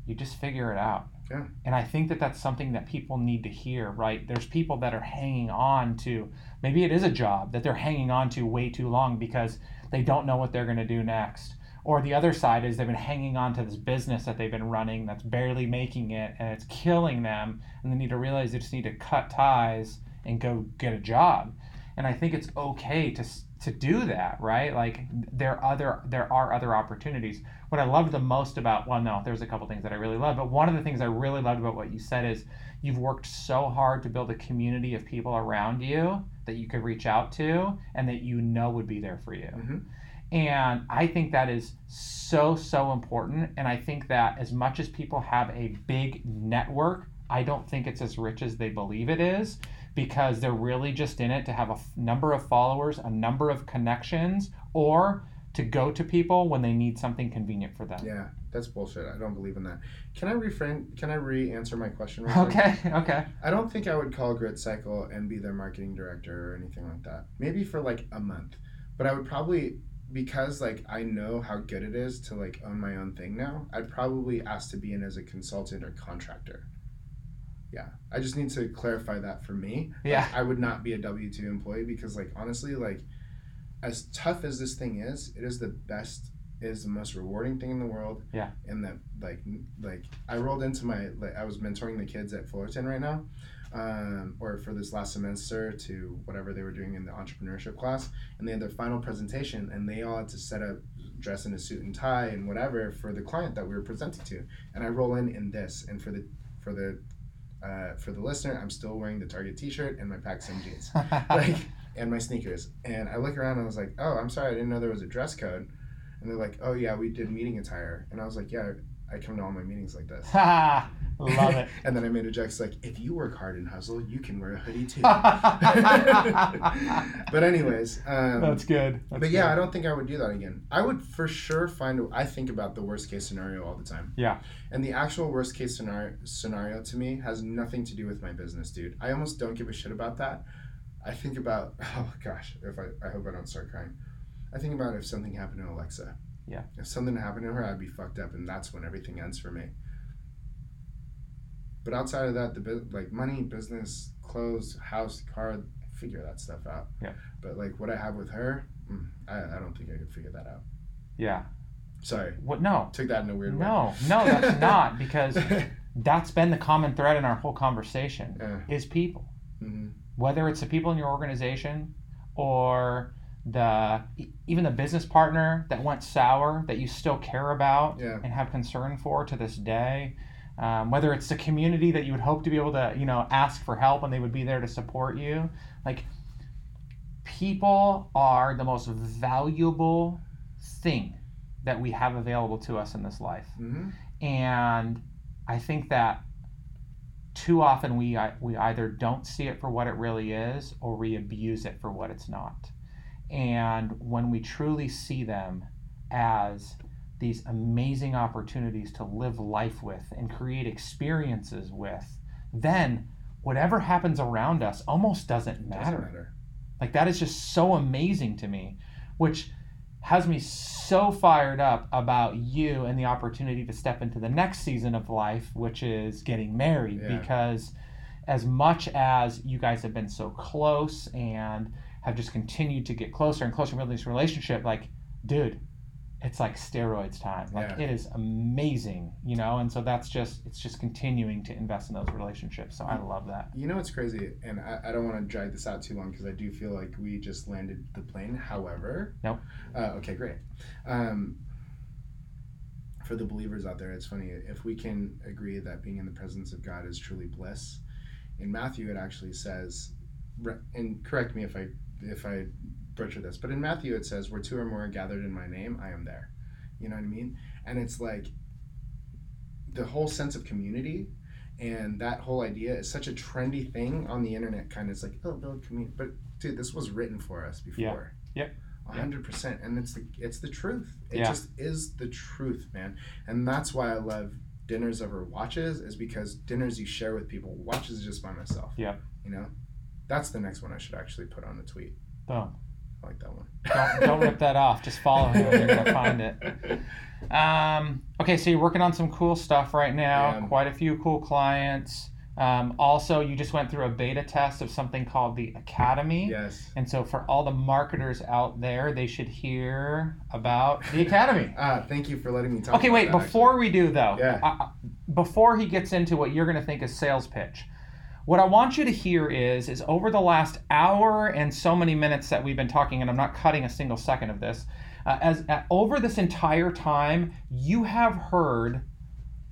you just figure it out. Yeah. And I think that that's something that people need to hear, right? There's people that are hanging on to maybe it is a job that they're hanging on to way too long because they don't know what they're going to do next. Or the other side is they've been hanging on to this business that they've been running that's barely making it and it's killing them. And they need to realize they just need to cut ties and go get a job. And I think it's okay to, to do that, right? Like there are other there are other opportunities. What I loved the most about well, no, there's a couple things that I really love, but one of the things I really loved about what you said is you've worked so hard to build a community of people around you that you could reach out to and that you know would be there for you. Mhm. And I think that is so, so important. And I think that as much as people have a big network, I don't think it's as rich as they believe it is because they're really just in it to have a f- number of followers, a number of connections, or to go to people when they need something convenient for them. Yeah. That's bullshit. I don't believe in that. Can I reframe? Can I re-answer my question? quick? Okay, okay. I don't think I would call Grid Cycle and be their marketing director or anything like that. Maybe for like a month, but I would probably because like I know how good it is to like own my own thing now. I'd probably ask to be in as a consultant or contractor. Yeah, I just need to clarify that for me. Yeah. I would not be a W two employee because like honestly like as tough as this thing is, it is the best it is the most rewarding thing in the world. Yeah. And that like like I rolled into my like I was mentoring the kids at Fullerton right now. Um, or for this last semester to whatever they were doing in the entrepreneurship class and they had their final presentation and they all had to set up dress in a suit and tie and whatever for the client that we were presenting to and I roll in in this and for the for the uh, for the listener I'm still wearing the Target t-shirt and my PacSun jeans like and my sneakers. And I look around and I was like, oh, I'm sorry, I didn't know there was a dress code. And they're like, oh yeah, we did meeting attire. And I was like, yeah, I come to all my meetings like this. Love it. and then I made a joke. It's like, if you work hard and hustle, you can wear a hoodie too. but anyways, um, That's good. That's but yeah, good. I don't think I would do that again. I would for sure find. A, I think about the worst case scenario all the time. Yeah. And the actual worst case scenario scenario to me has nothing to do with my business, dude. I almost don't give a shit about that. I think about oh gosh, if I I hope I don't start crying. I think about if something happened to Alexa. Yeah. If something happened to her, I'd be fucked up, and that's when everything ends for me. But outside of that, the like money, business, clothes, house, car, figure that stuff out. Yeah. But like what I have with her, mm, I, I don't think I could figure that out. Yeah. Sorry, What? No. took that in a weird way. No. No, that's not because that's been the common thread in our whole conversation Yeah. is people. Mhm. Whether it's the people in your organization or the even the business partner that went sour that you still care about Yeah. and have concern for to this day. Um, whether it's the community that you would hope to be able to, you know, ask for help and they would be there to support you. Like, people are the most valuable thing that we have available to us in this life. Mhm. And I think that too often we we either don't see it for what it really is or we abuse it for what it's not. And when we truly see them as these amazing opportunities to live life with and create experiences with, then whatever happens around us almost doesn't matter. Doesn't matter. Like that is just so amazing to me, which has me so fired up about you and the opportunity to step into the next season of life, which is getting married. Yeah. Because as much as you guys have been so close and have just continued to get closer and closer building this relationship, like, dude, it's like steroids time. Like Yeah. it is amazing, you know. And so that's just it's just continuing to invest in those relationships. So I love that. You know what's crazy, and I, I don't want to drag this out too long because I do feel like we just landed the plane. However, Nope. Uh, okay, great. Um, for the believers out there, it's funny if we can agree that being in the presence of God is truly bliss. In Matthew, it actually says, and correct me if I if I butcher this, but in Matthew it says, "Where two or more are gathered in my name, I am there." You know what I mean? And it's like the whole sense of community and that whole idea is such a trendy thing on the internet kind of it's like oh build community but dude this was written for us before Yep. A hundred percent and it's the it's the truth it Yeah. just is the truth man and that's why i love dinners over watches is because dinners you share with people watches just by myself Yeah. you know that's the next one i should actually put on the tweet Boom. I like that one Don't, don't rip that off. Just follow him. You're gonna find it. Um, okay, so you're working on some cool stuff right now. Yeah. Quite a few cool clients. Um, also, you just went through a beta test of something called the Academy. yes And so, for all the marketers out there, they should hear about the Academy. ah thank you for letting me talk Okay, wait. that, Before we do though, Yeah. uh, uh, before he gets into what you're going to think is sales pitch, what I want you to hear is is over the last hour and so many minutes that we've been talking, and I'm not cutting a single second of this. Uh, as uh, over this entire time, you have heard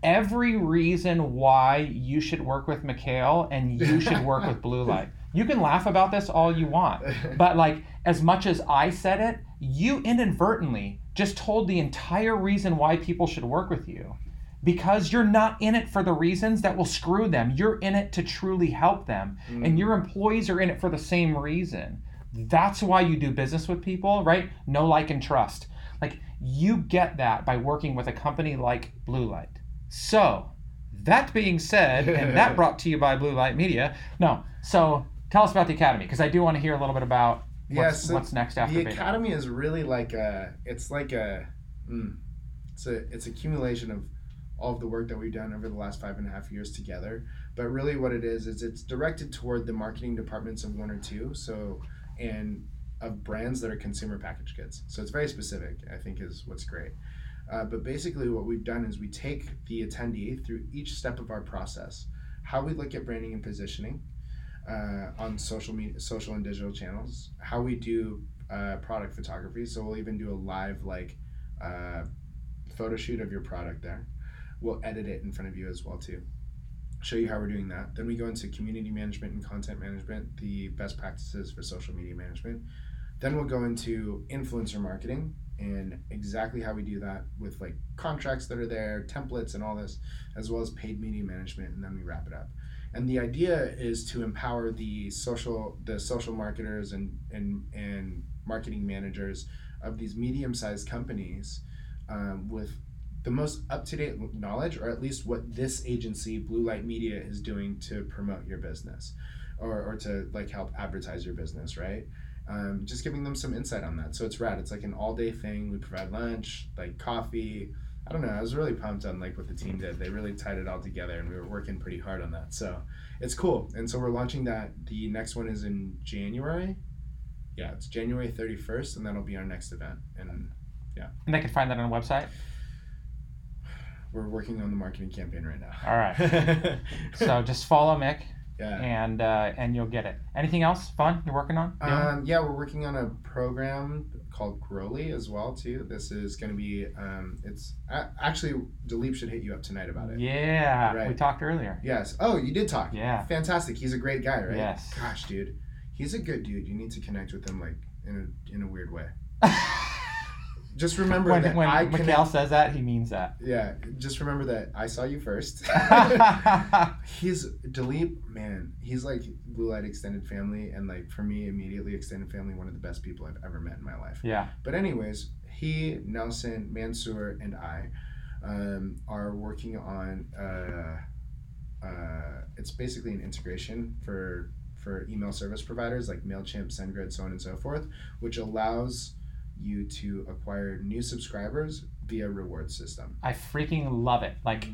every reason why you should work with Mikhail and you should work with Blue Light. You can laugh about this all you want, but like as much as I said it, you inadvertently just told the entire reason why people should work with you. Because you're not in it for the reasons that will screw them. You're in it to truly help them. And your employees are in it for the same reason. That's why you do business with people, right? No like and trust. Like you get that by working with a company like Blue Light. So, that being said, and that brought to you by Blue Light Media. No, so tell us about the Academy because I do want to hear a little bit about what's, Yeah, so what's next after the beta. academy is really like a it's like a mm, it's a it's accumulation of all of the work that we've done over the last five and a half years together but really what it is is it's directed toward the marketing departments of one or two so and of brands that are consumer packaged goods so it's very specific i think is what's great uh, but basically what we've done is we take the attendee through each step of our process how we look at branding and positioning uh, on social media, social and digital channels. How we do uh, product photography. So we'll even do a live like uh, photo shoot of your product there. We'll edit it in front of you as well too. Show you how we're doing that. Then we go into community management and content management, the best practices for social media management. Then we'll go into influencer marketing and exactly how we do that with like contracts that are there, templates, and all this, as well as paid media management. And then we wrap it up and the idea is to empower the social the social marketers and and and marketing managers of these medium-sized companies um, with the most up-to-date knowledge or at least what this agency blue light media is doing to promote your business or, or to like help advertise your business right um, just giving them some insight on that so it's rad it's like an all-day thing we provide lunch like coffee I don't know. I was really pumped on like what the team did. They really tied it all together, and we were working pretty hard on that. So it's cool. And so we're launching that. The next one is in January. Yeah, it's January thirty first, and that'll be our next event. And yeah. and they can find that on a website. We're working on the marketing campaign right now. All right. So just follow Mick yeah. and uh, and you'll get it. Anything else fun you're working on? Yeah. Um, yeah, we're working on a program called Growly as well too. This is going to be. Um, it's a actually Dilip should hit you up tonight about it. yeah, we talked earlier. Yes. Oh, you did talk. Yeah. Fantastic. He's a great guy, right? Yes. Gosh, dude, he's a good dude. You need to connect with him like in a in a weird way. Just remember when that when I Mikhail connect. says that, he means that. Yeah. Just remember that I saw you first. he's Dilip, man. He's like Blue Light extended family, and like for me, immediately extended family, one of the best people I've ever met in my life. yeah. But anyways, he, Nelson, Mansoor, and I um, are working on. Uh, uh, it's basically an integration for for email service providers like Mailchimp, SendGrid, so on and so forth, which allows you to acquire new subscribers via reward system. I freaking love it. Like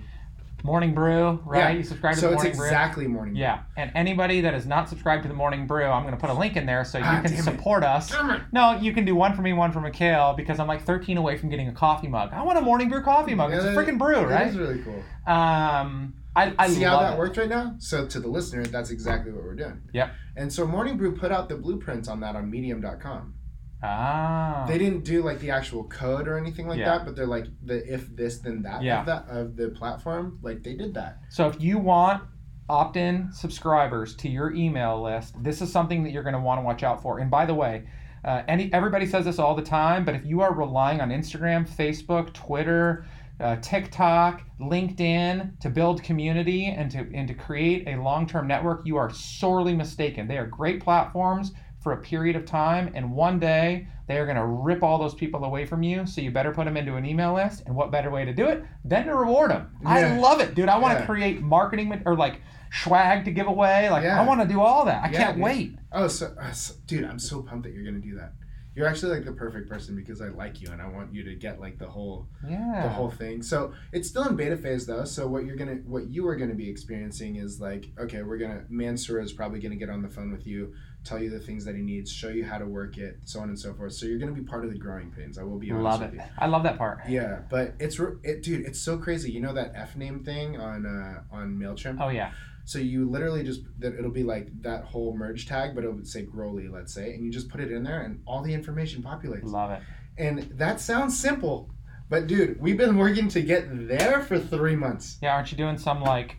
Morning Brew, right? Yeah. You subscribe to so the it's Morning Brew. exactly morning. Brew. Yeah, and anybody that is not subscribed to the Morning Brew, I'm going to put a link in there so you Ah, can damn it. support us. No, you can do one for me, one for Mikhail, because I'm like 13 away from getting a coffee mug. I want a Morning Brew coffee mug. it's a freaking brew, It right? It is really cool. Um, I, I See love how that it. works right now? So to the listener, that's exactly what we're doing. Yep. And so Morning Brew put out the blueprints on that on medium.com. Ah. They didn't do like the actual code or anything like Yeah. that, but they're like the if this then that Yeah. of that of the platform. Like they did that. So if you want opt-in subscribers to your email list, this is something that you're going to want to watch out for. And by the way, uh, any everybody says this all the time, but if you are relying on Instagram, Facebook, Twitter, uh, TikTok, LinkedIn to build community and to and to create a long-term network, you are sorely mistaken. They are great platforms for a period of time, and one day they are going to rip all those people away from you. So you better put them into an email list. And what better way to do it than to reward them? I love it, dude. I want to Yeah. create marketing or like swag to give away. Like Yeah. I want to do all that. I Yeah, can't dude. wait. Oh, so, uh, so dude, I'm so pumped that you're gonna do that. You're actually like the perfect person because I like you and I want you to get like the whole Yeah. the whole thing. So it's still in beta phase though. So what you're gonna what you are gonna be experiencing is like, okay, we're gonna Mansoor is probably gonna get on the phone with you, tell you the things that he needs, show you how to work it, so on and so forth. So you're gonna be part of the growing pains. I will be honest I love it. you. I love that part. Yeah, but it's it, dude. It's so crazy. You know that F name thing on uh, on Mailchimp. Oh yeah. So you literally just that it'll be like that whole merge tag, but it would say Growly, let's say, and you just put it in there, and all the information populates. Love it. And that sounds simple, but dude, we've been working to get there for three months. Yeah, aren't you doing some like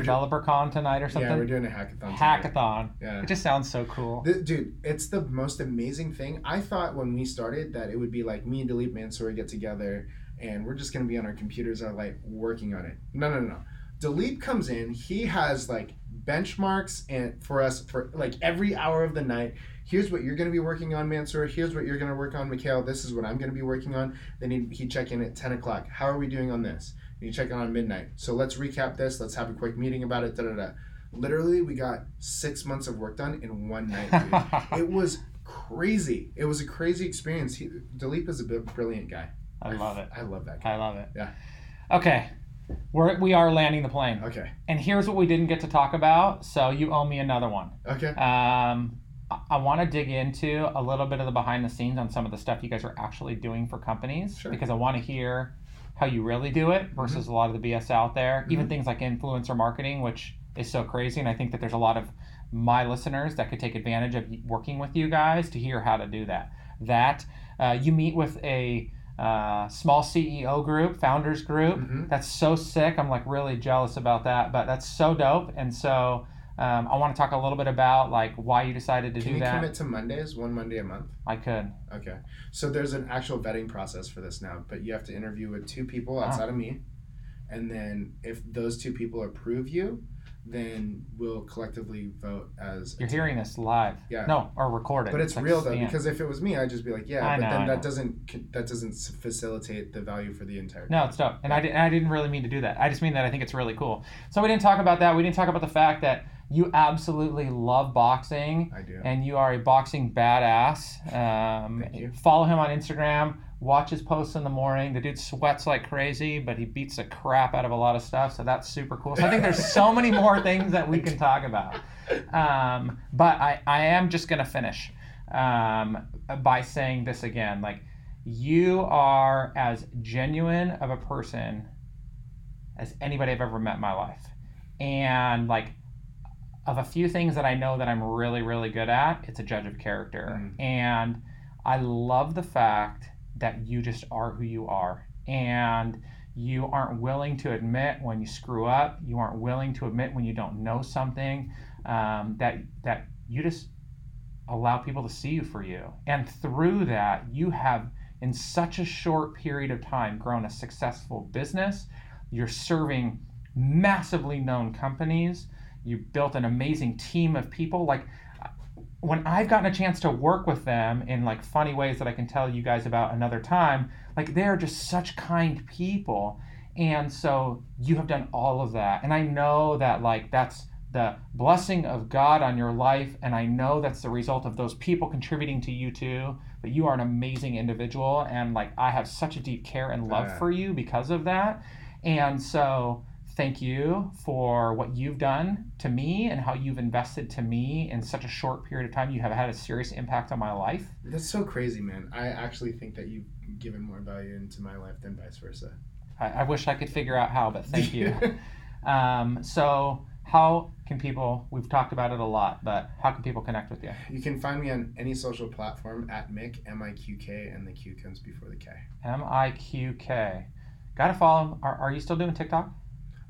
developer con tonight or something? Yeah, we're doing a hackathon. tonight. Hackathon. Yeah. It just sounds so cool. Th- dude, it's the most amazing thing. I thought when we started that it would be like me and Dilip Mansour get together and we're just gonna be on our computers are like working on it. No, no, no, no. Dilip comes in. He has like benchmarks and for us for like every hour of the night. Here's what you're gonna be working on, Mansour. Here's what you're gonna work on, Mikhail. This is what I'm gonna be working on. Then he he check in at ten o'clock. How are we doing on this? And you check in on midnight. So let's recap this. Let's have a quick meeting about it. Da da da. Literally, we got six months of work done in one night. It was crazy. It was a crazy experience. He, Dilip is a brilliant guy. I love it. I love that guy. I love it. Yeah. Okay. We're, we are landing the plane. Okay. And here's what we didn't get to talk about. So you owe me another one. Okay. Um, I, I want to dig into a little bit of the behind the scenes on some of the stuff you guys are actually doing for companies Sure. because I want to hear how you really do it versus a lot of the BS out there. Even things like influencer marketing, which is so crazy. And I think that there's a lot of my listeners that could take advantage of working with you guys to hear how to do that. That uh, you meet with a uh, small CEO group, founders group. Mhm. That's so sick. I'm like really jealous about that, but that's so dope. And so um, I want to talk a little bit about like why you decided to Can do that. Can you commit to Mondays, one Monday a month? I could. Okay. So there's an actual vetting process for this now, but you have to interview with two people Ah. outside of me. And then if those two people approve you, then we'll collectively vote as You're hearing this live. Yeah. No, or recorded. But it's like real though, because if it was me, I'd just be like, yeah. I but know, then I that know. doesn't that doesn't facilitate the value for the entire. No, it's dope. And I, did, I didn't really mean to do that. I just mean that I think it's really cool. So we didn't talk about that. We didn't talk about the fact that you absolutely love boxing I do. and you are a boxing badass. Um, Thank you. Follow him on Instagram. Watch his posts in the morning. The dude sweats like crazy, but he beats the crap out of a lot of stuff. So that's super cool. So I think there's so many more things that we can talk about. Um, but I, I am just going to finish um, by saying this again. Like, you are as genuine of a person as anybody I've ever met in my life. And like, of a few things that I know that I'm really, really good at, it's a judge of character. Mm. And I love the fact that you just are who you are. And you aren't willing to admit when you screw up. You aren't willing to admit when you don't know something. Um, that that you just allow people to see you for you. And through that, you have, in such a short period of time, grown a successful business. You're serving massively known companies. You built an amazing team of people. Like, when I've gotten a chance to work with them in like funny ways that I can tell you guys about another time, like they're just such kind people. And so you have done all of that. And I know that like that's the blessing of God on your life. And I know that's the result of those people contributing to you too. But you are an amazing individual. And like, I have such a deep care and love Yeah. for you because of that. And so, thank you for what you've done to me and how you've invested to me in such a short period of time. You have had a serious impact on my life. That's so crazy, man. I actually think that you've given more value into my life than vice versa. I, I wish I could figure out how, but thank you. um, so, how can people, we've talked about it a lot, but how can people connect with you? You can find me on any social platform at Mick M I Q K, and the Q comes before the K. M I Q K. Gotta follow. Are, are you still doing TikTok?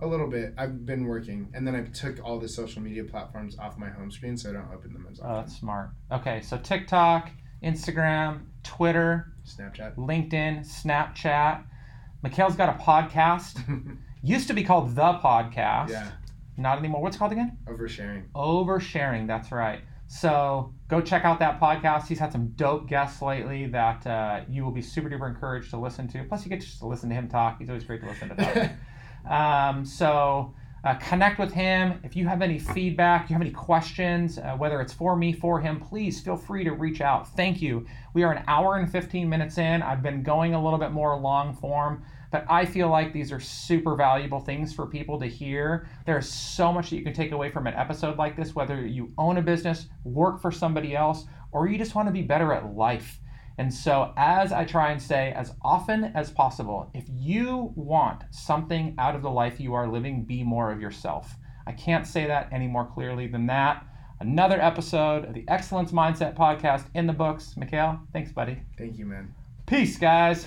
A little bit. I've been working, and then I took all the social media platforms off my home screen, so I don't open them as often. Oh, that's smart. Okay, so TikTok, Instagram, Twitter, Snapchat. LinkedIn, Snapchat. Mikhail's got a podcast. Used to be called The Podcast. yeah, Not anymore. What's it called again? oversharing. Oversharing. That's right. So go check out that podcast. He's had some dope guests lately that uh, you will be super duper encouraged to listen to. Plus, you get just to listen to him talk. He's always great to listen to. Um, so uh, connect with him. If you have any feedback, you have any questions, uh, whether it's for me, for him, please feel free to reach out. Thank you. We are an hour and 15 minutes in. I've been going a little bit more long form, but I feel like these are super valuable things for people to hear. There's so much that you can take away from an episode like this, whether you own a business, work for somebody else, or you just want to be better at life. And so, as I try and say as often as possible, if you want something out of the life you are living, be more of yourself. I can't say that any more clearly than that. Another episode of the Excellence Mindset podcast in the books. Mikhail, thanks, buddy. Thank you, man. Peace, guys.